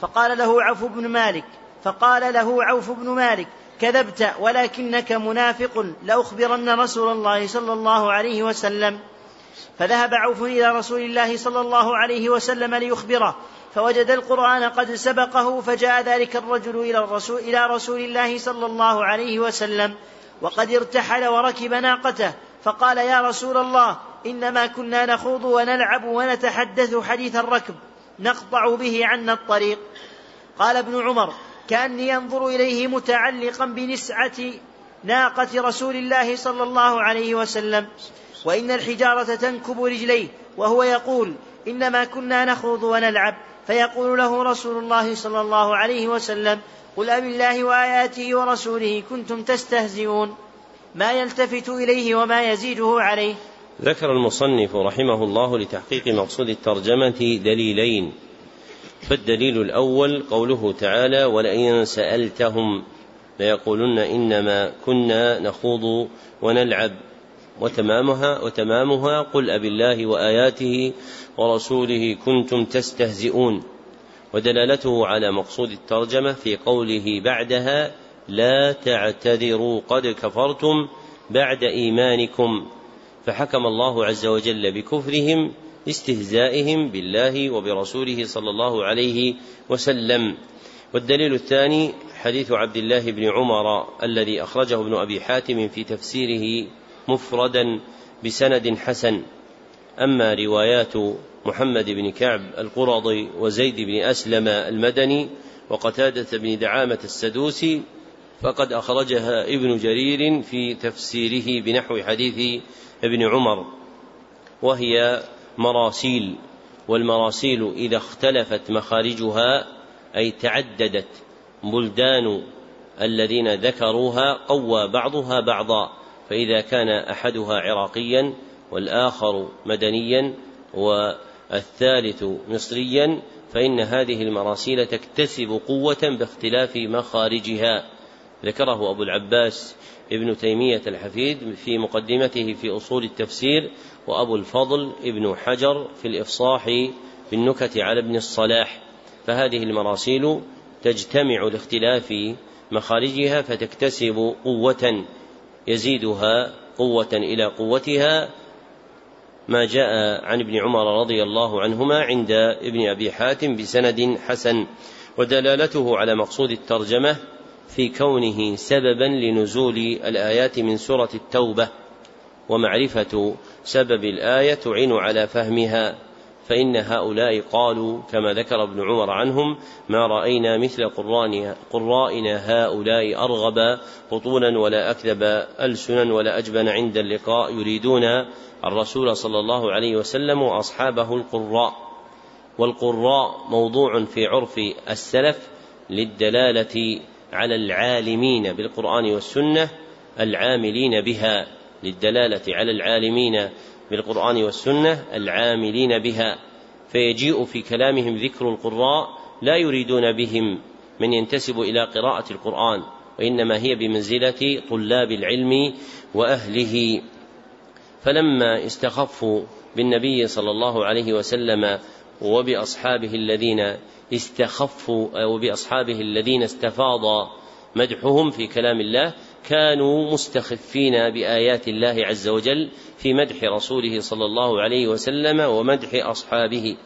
[SPEAKER 2] فقال له عوف بن مالك فقال له عوف بن مالك كذبت ولكنك منافق لأخبرن رسول الله صلى الله عليه وسلم. فذهب عوف إلى رسول الله صلى الله عليه وسلم ليخبره. فوجد القرآن قد سبقه فجاء ذلك الرجل إلى الرسول إلى رسول الله صلى الله عليه وسلم وقد ارتحل وركب ناقته فقال يا رسول الله إنما كنا نخوض ونلعب ونتحدث حديث الركب نقطع به عنا الطريق. قال ابن عمر كأني أنظر إليه متعلقا بنسعة ناقة رسول الله صلى الله عليه وسلم وإن الحجارة تنكب رجليه وهو يقول إنما كنا نخوض ونلعب. فيقول له رسول الله صلى الله عليه وسلم قل أب الله وآياته ورسوله كنتم تستهزئون. ما يلتفت إليه وما يزيده عليه.
[SPEAKER 1] ذكر المصنف رحمه الله لتحقيق مقصود الترجمة دليلين. فالدليل الأول قوله تعالى ولئن سألتهم ليقولن إنما كنا نخوض ونلعب وتمامها وتمامها قل أب الله وآياته ورسوله كنتم تستهزئون. ودلالته على مقصود الترجمة في قوله بعدها لا تعتذروا قد كفرتم بعد إيمانكم. فحكم الله عز وجل بكفرهم استهزائهم بالله وبرسوله صلى الله عليه وسلم. والدليل الثاني حديث عبد الله بن عمر الذي أخرجه ابن أبي حاتم في تفسيره مفردا بسند حسن. أما روايات محمد بن كعب القرظي وزيد بن أسلم المدني وقتادة بن دعامة السدوسي فقد أخرجها ابن جرير في تفسيره بنحو حديث ابن عمر وهي مراسيل والمراسيل إذا اختلفت مخارجها أي تعددت بلدان الذين ذكروها قوى بعضها بعضا فإذا كان أحدها عراقيا والآخر مدنيا والثالث مصريا فإن هذه المراسيل تكتسب قوة باختلاف مخارجها. ذكره أبو العباس ابن تيمية الحفيد في مقدمته في أصول التفسير وأبو الفضل ابن حجر في الإفصاح بالنكت على ابن الصلاح. فهذه المراسيل تجتمع لاختلاف مخارجها فتكتسب قوة يزيدها قوة إلى قوتها ما جاء عن ابن عمر رضي الله عنهما عند ابن أبي حاتم بسند حسن ودلالته على مقصود الترجمة في كونه سببا لنزول الآيات من سورة التوبة ومعرفة سبب الآية تعين على فهمها فإن هؤلاء قالوا كما ذكر ابن عمر عنهم ما رأينا مثل قرائنا هؤلاء أرغب بطونا ولا أكذب ألسنا ولا أجبن عند اللقاء يريدون الرسول صلى الله عليه وسلم وأصحابه القراء. والقراء موضوع في عرف السلف للدلالة على العالمين بالقرآن والسنة العاملين بها للدلالة على العالمين بالقرآن والسنة العاملين بها. فيجيء في كلامهم ذكر القراء لا يريدون بهم من ينتسب إلى قراءة القرآن وإنما هي بمنزلة طلاب العلم وأهله. فلما استخفوا بالنبي صلى الله عليه وسلم وبأصحابه الذين استخفوا أو بأصحابه الذين استفاض مدحهم في كلام الله كانوا مستخفين بآيات الله عز وجل في مدح رسوله صلى الله عليه وسلم ومدح أصحابه.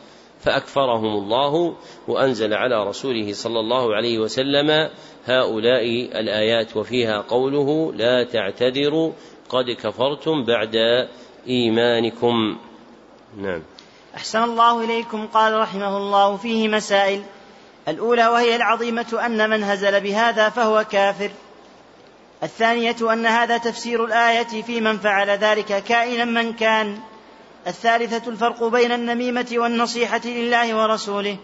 [SPEAKER 1] فأكفرهم الله وأنزل على رسوله صلى الله عليه وسلم هؤلاء الآيات وفيها قوله لا تعتذروا قد كفرتم بعد إيمانكم. نعم.
[SPEAKER 2] أحسن الله إليكم قال رحمه الله فيه مسائل. الأولى وهي العظيمة أن من هزل بهذا فهو كافر. الثانية أن هذا تفسير الآية في من فعل ذلك كائنا من كان. الثالثة الفرق بين النميمة والنصيحة لله ورسوله.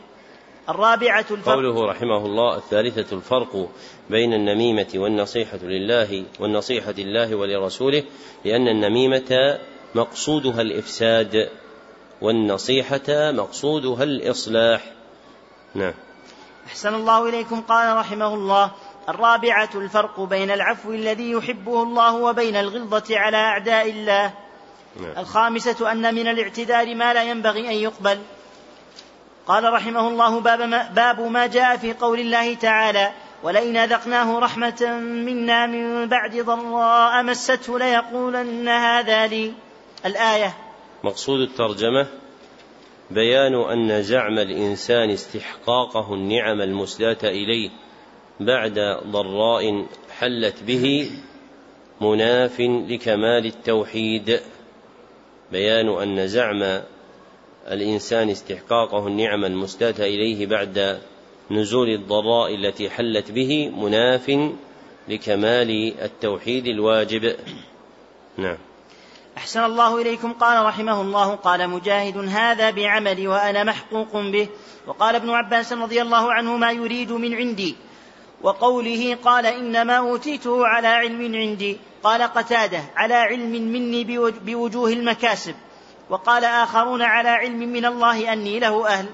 [SPEAKER 2] الرابعة الفرق.
[SPEAKER 1] قوله رحمه الله الثالثة الفرق بين النميمة والنصيحة لله والنصيحة لله ولرسوله لأن النميمة مقصودها الإفساد والنصيحة مقصودها الإصلاح. نعم.
[SPEAKER 2] أحسن الله إليكم قال رحمه الله الرابعة الفرق بين العفو الذي يحبه الله وبين الغلظة على أعداء الله. نعم. الخامسة أن من الاعتذار ما لا ينبغي أن يقبل. قال رحمه الله باب ما, باب ما جاء في قول الله تعالى ولئن أذقناه رحمة منا من بعد ضراء مسته ليقولن هذا لي. الآية.
[SPEAKER 1] مقصود الترجمة بيان أن زعم الإنسان استحقاقه النعم المسداة إليه بعد ضراء حلت به مناف لكمال التوحيد. بيان أن زعم الإنسان استحقاقه النعم المسداة إليه بعد نزول الضراء التي حلت به مناف لكمال التوحيد الواجب. نعم.
[SPEAKER 2] أحسن الله إليكم. قال رحمه الله قال مجاهد هذا بعملي وأنا محقوق به. وقال ابن عباس رضي الله عنه ما يريد من عندي. وقوله قال إنما أوتيته على علم عندي. قال قتادة على علم مني بوجوه المكاسب. وقال آخرون على علم من الله أني له أهل.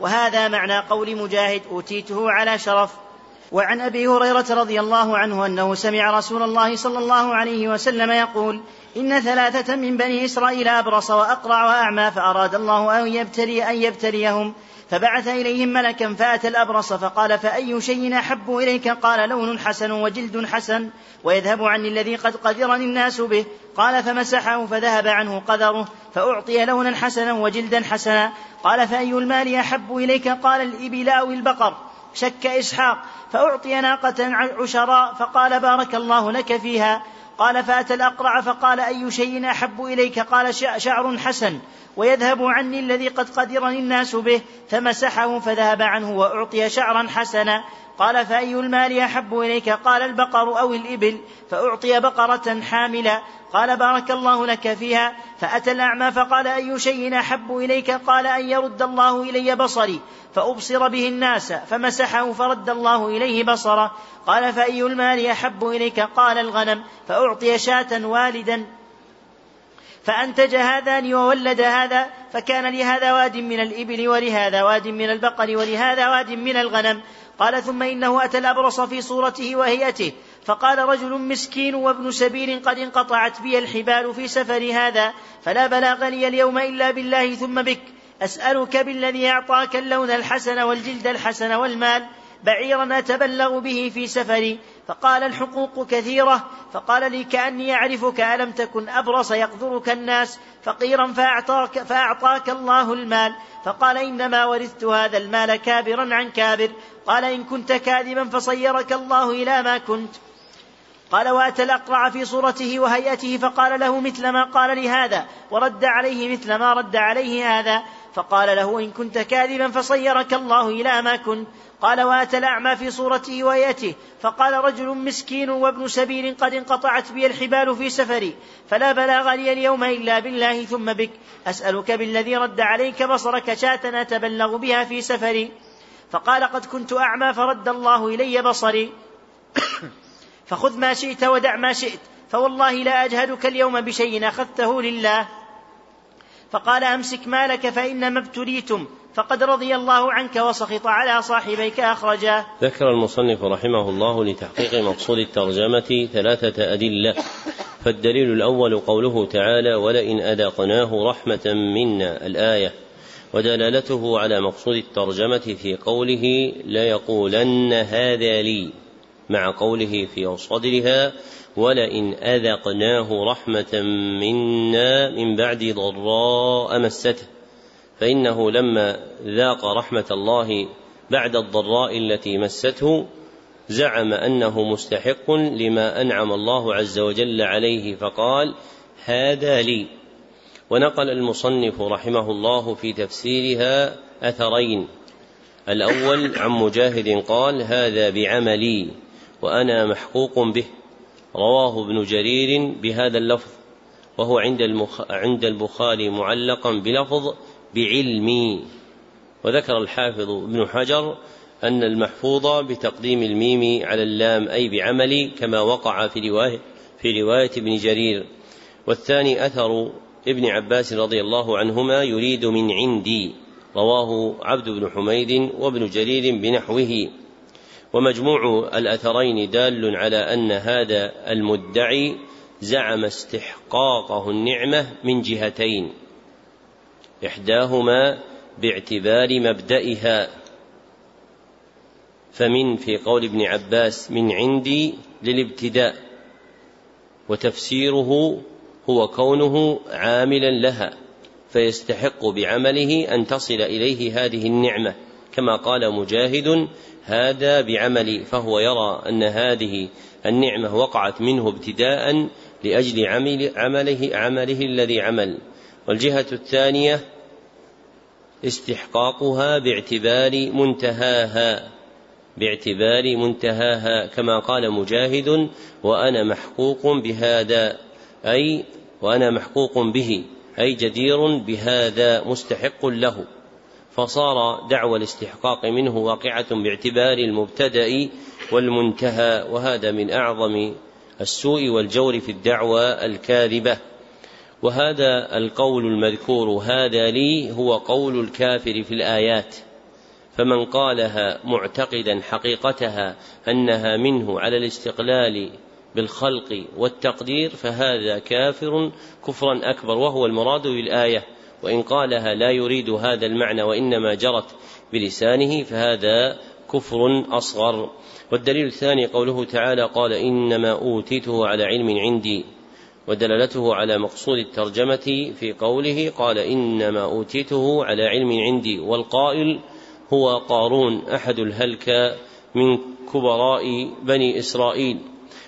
[SPEAKER 2] وهذا معنى قول مجاهد أوتيته على شرف. وعن أبي هريرة رضي الله عنه أنه سمع رسول الله صلى الله عليه وسلم يقول إن ثلاثة من بني إسرائيل أبرص وأقرع وأعمى فأراد الله أن يبتلي أن يبتليهم فبعث إليهم ملكا فأتى الأبرص فقال فأي شيء أحب إليك؟ قال لون حسن وجلد حسن ويذهب عني الذي قد قذرني الناس به. قال فمسحه فذهب عنه قذره فأعطي لونا حسنا وجلدا حسنا. قال فأي المال أحب إليك؟ قال الإبل أو البقر. شك إسحاق فأعطي ناقة عشراء فقال بارك الله لك فيها. قال فأتى الأقرع فقال أي شيء أحب إليك؟ قال شعر حسن. ويذهب عني الذي قد قدرني الناس به فمسحه فذهب عنه وأعطي شعرا حسنا. قال فأي المال أحب إليك؟ قال البقر أو الإبل. فأعطي بقرة حاملا قال بارك الله لك فيها. فأتى الأعمى فقال أي شيء أحب إليك؟ قال أن يرد الله إلي بصري. فأبصر به الناس. فمسحه فرد الله إليه بصره. قال فأي المال أحب إليك؟ قال الغنم. فأعطي شاة والدا. فأنتج هذان وولد هذا. فكان لهذا واد من الإبل ولهذا واد من البقر ولهذا واد من الغنم. قال ثم إنه أتى الأبرص في صورته وهيئته فقال رجل مسكين وابن سبيل قد انقطعت بي الحبال في سفر هذا فلا بلاغ لي اليوم إلا بالله ثم بك أسألك بالذي أعطاك اللون الحسن والجلد الحسن والمال بعيرا أتبلغ به في سفري. فقال الحقوق كثيرة. فقال لي كأني أعرفك ألم تكن أبرص يقذرك الناس؟ فقيرا فأعطاك, فأعطاك الله المال. فقال إنما ورثت هذا المال كابرا عن كابر. قال إن كنت كاذبا فصيرك الله إلى ما كنت. قال وأتى الأقرع في صورته وهيئته فقال له مثل ما قال لهذا ورد عليه مثل ما رد عليه هذا. فقال له إن كنت كاذبا فصيرك الله إلى ما كنت. قال واتى الأعمى في صورته وهيئته فقال رجل مسكين وابن سبيل قد انقطعت بي الحبال في سفري. فلا بلاغ لي اليوم إلا بالله ثم بك. أسألك بالذي رد عليك بصرك شاة أتبلغ بها في سفري. فقال قد كنت أعمى فرد الله إلي بصري. [COUGHS] فخذ ما شئت ودع ما شئت. فوالله لا أجهدك اليوم بشيء أخذته لله. فقال أمسك مالك فإنما ابتليتم. فقد رضي الله عنك وسخط على صاحبيك أخرجاه
[SPEAKER 1] ذكر المصنف رحمه الله لتحقيق مقصود الترجمة ثلاثة أدلة. فالدليل الأول قوله تعالى ولئن أذقناه رحمة منا الآية. ودلالته على مقصود الترجمة في قوله ليقولن هذا لي مع قوله في صدرها ولئن أذقناه رحمة منا من بعد ضراء مسته. فإنه لما ذاق رحمة الله بعد الضراء التي مسته زعم أنه مستحق لما أنعم الله عز وجل عليه فقال هذا لي. ونقل المصنف رحمه الله في تفسيرها أثرين. الأول عن مجاهد قال هذا بعملي وأنا محقوق به. رواه ابن جرير بهذا اللفظ وهو عند. عند البخاري معلقا بلفظ بعلمي وذكر الحافظ ابن حجر أن المحفوظ بتقديم الميم على اللام أي بعملي كما وقع في رواية في رواية ابن جرير والثاني أثر ابن عباس رضي الله عنهما يريد من عندي رواه عبد بن حميد وابن جرير بنحوه ومجموع الأثرين دال على أن هذا المدعي زعم استحقاقه النعمة من جهتين. إحداهما باعتبار مبدئها فمن في قول ابن عباس من عندي للابتداء وتفسيره هو كونه عاملا لها فيستحق بعمله أن تصل إليه هذه النعمة كما قال مجاهد هذا بعملي فهو يرى أن هذه النعمة وقعت منه ابتداء لأجل عمل عمله عمله الذي عمل. والجهة الثانية استحقاقها باعتبار منتهاها باعتبار منتهاها كما قال مجاهد وأنا محقوق بهذا أي وأنا محقوق به أي جدير بهذا مستحق له. فصار دعوى الاستحقاق منه واقعة باعتبار المبتدأ والمنتهى وهذا من أعظم السوء والجور في الدعوى الكاذبة. وهذا القول المذكور هذا لي هو قول الكافر في الآيات. فمن قالها معتقدا حقيقتها أنها منه على الاستقلال بالخلق والتقدير فهذا كافر كفرا أكبر. وهو المراد بالآية. وإن قالها لا يريد هذا المعنى وإنما جرت بلسانه فهذا كفر أصغر. والدليل الثاني قوله تعالى قال إنما أوتيته على علم عندي ودلالته على مقصود الترجمة في قوله قال إنما أوتيته على علم عندي. والقائل هو قارون أحد الهلك من كبراء بني إسرائيل.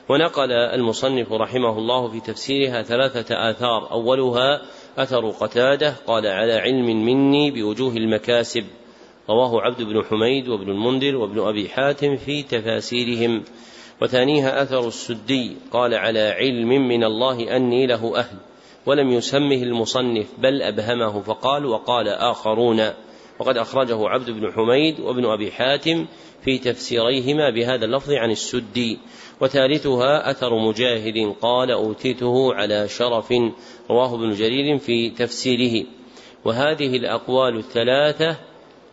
[SPEAKER 1] ونقل المصنف رحمه الله في تفسيرها ثلاثة آثار أولها أثر قتادة قال على علم مني بوجوه المكاسب. رواه عبد بن حميد وابن المنذر وابن أبي حاتم في تفاسيرهم. وثانيها أثر السدي قال على علم من الله أني له أهل ولم يسمه المصنف بل أبهمه فقال وقال آخرون. وقد أخرجه عبد بن حميد وابن أبي حاتم في تفسيريهما بهذا اللفظ عن السدي. وثالثها أثر مجاهد قال أوتيته على شرف رواه ابن جرير في تفسيره. وهذه الأقوال الثلاثة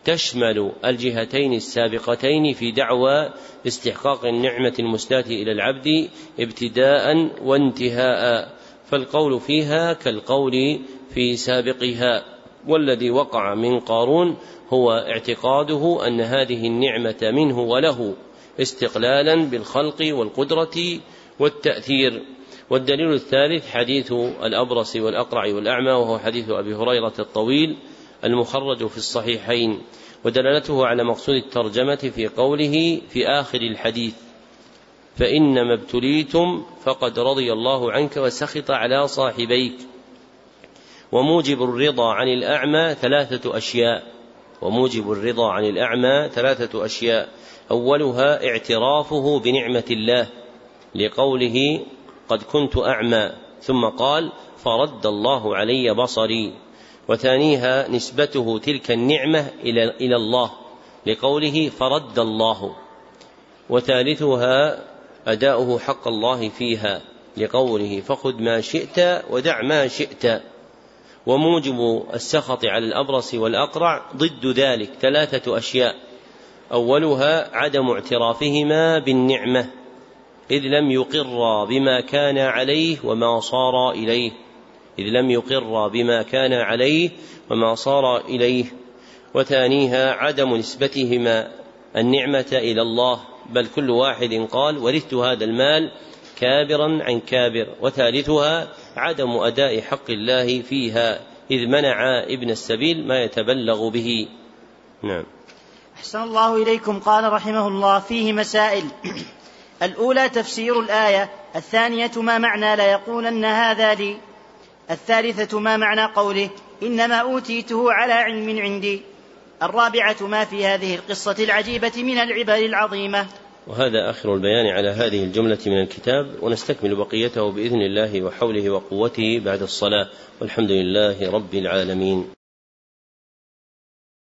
[SPEAKER 1] تشمل الجهتين السابقتين في دعوى استحقاق النعمة المسداة إلى العبد ابتداء وانتهاء. فالقول فيها كالقول في سابقها. والذي وقع من قارون هو اعتقاده أن هذه النعمة منه وله استقلالا بالخلق والقدرة والتأثير. والدليل الثالث حديث الأبرص والأقرع والأعمى وهو حديث أبي هريرة الطويل المخرج في الصحيحين ودلالته على مقصود الترجمة في قوله في آخر الحديث فإنما ابتليتم فقد رضي الله عنك وسخط على صاحبيك. وموجب الرضا عن الأعمى ثلاثة أشياء. وموجب الرضا عن الأعمى ثلاثة أشياء. أولها اعترافه بنعمة الله لقوله قد كنت أعمى ثم قال فرد الله علي بصري. وثانيها نسبته تلك النعمة إلى إلى الله لقوله فرد الله. وثالثها أداؤه حق الله فيها لقوله فخذ ما شئت ودع ما شئت. وموجب السخط على الأبرص والأقرع ضد ذلك ثلاثة أشياء. أولها عدم اعترافهما بالنعمة. إذ لم يقر بما كان عليه وما صار إليه. إذ لم يقر بما كان عليه وما صار إليه. وثانيها عدم نسبتهما النعمة إلى الله. بل كل واحد قال ورثت هذا المال كابرا عن كابر. وثالثها عدم أداء حق الله فيها إذ منع ابن السبيل ما يتبلغ به. نعم.
[SPEAKER 2] أحسن الله إليكم. قال رحمه الله فيه مسائل. الأولى تفسير الآية الثانية ما معنى لا يقولن هذا لي الثالثة ما معنى قوله إنما أوتيته على علم عندي الرابعة ما في هذه القصة العجيبة من العبر العظيمة.
[SPEAKER 1] وهذا آخر البيان على هذه الجملة من الكتاب ونستكمل بقيته بإذن الله وحوله وقوته بعد الصلاة والحمد لله رب العالمين.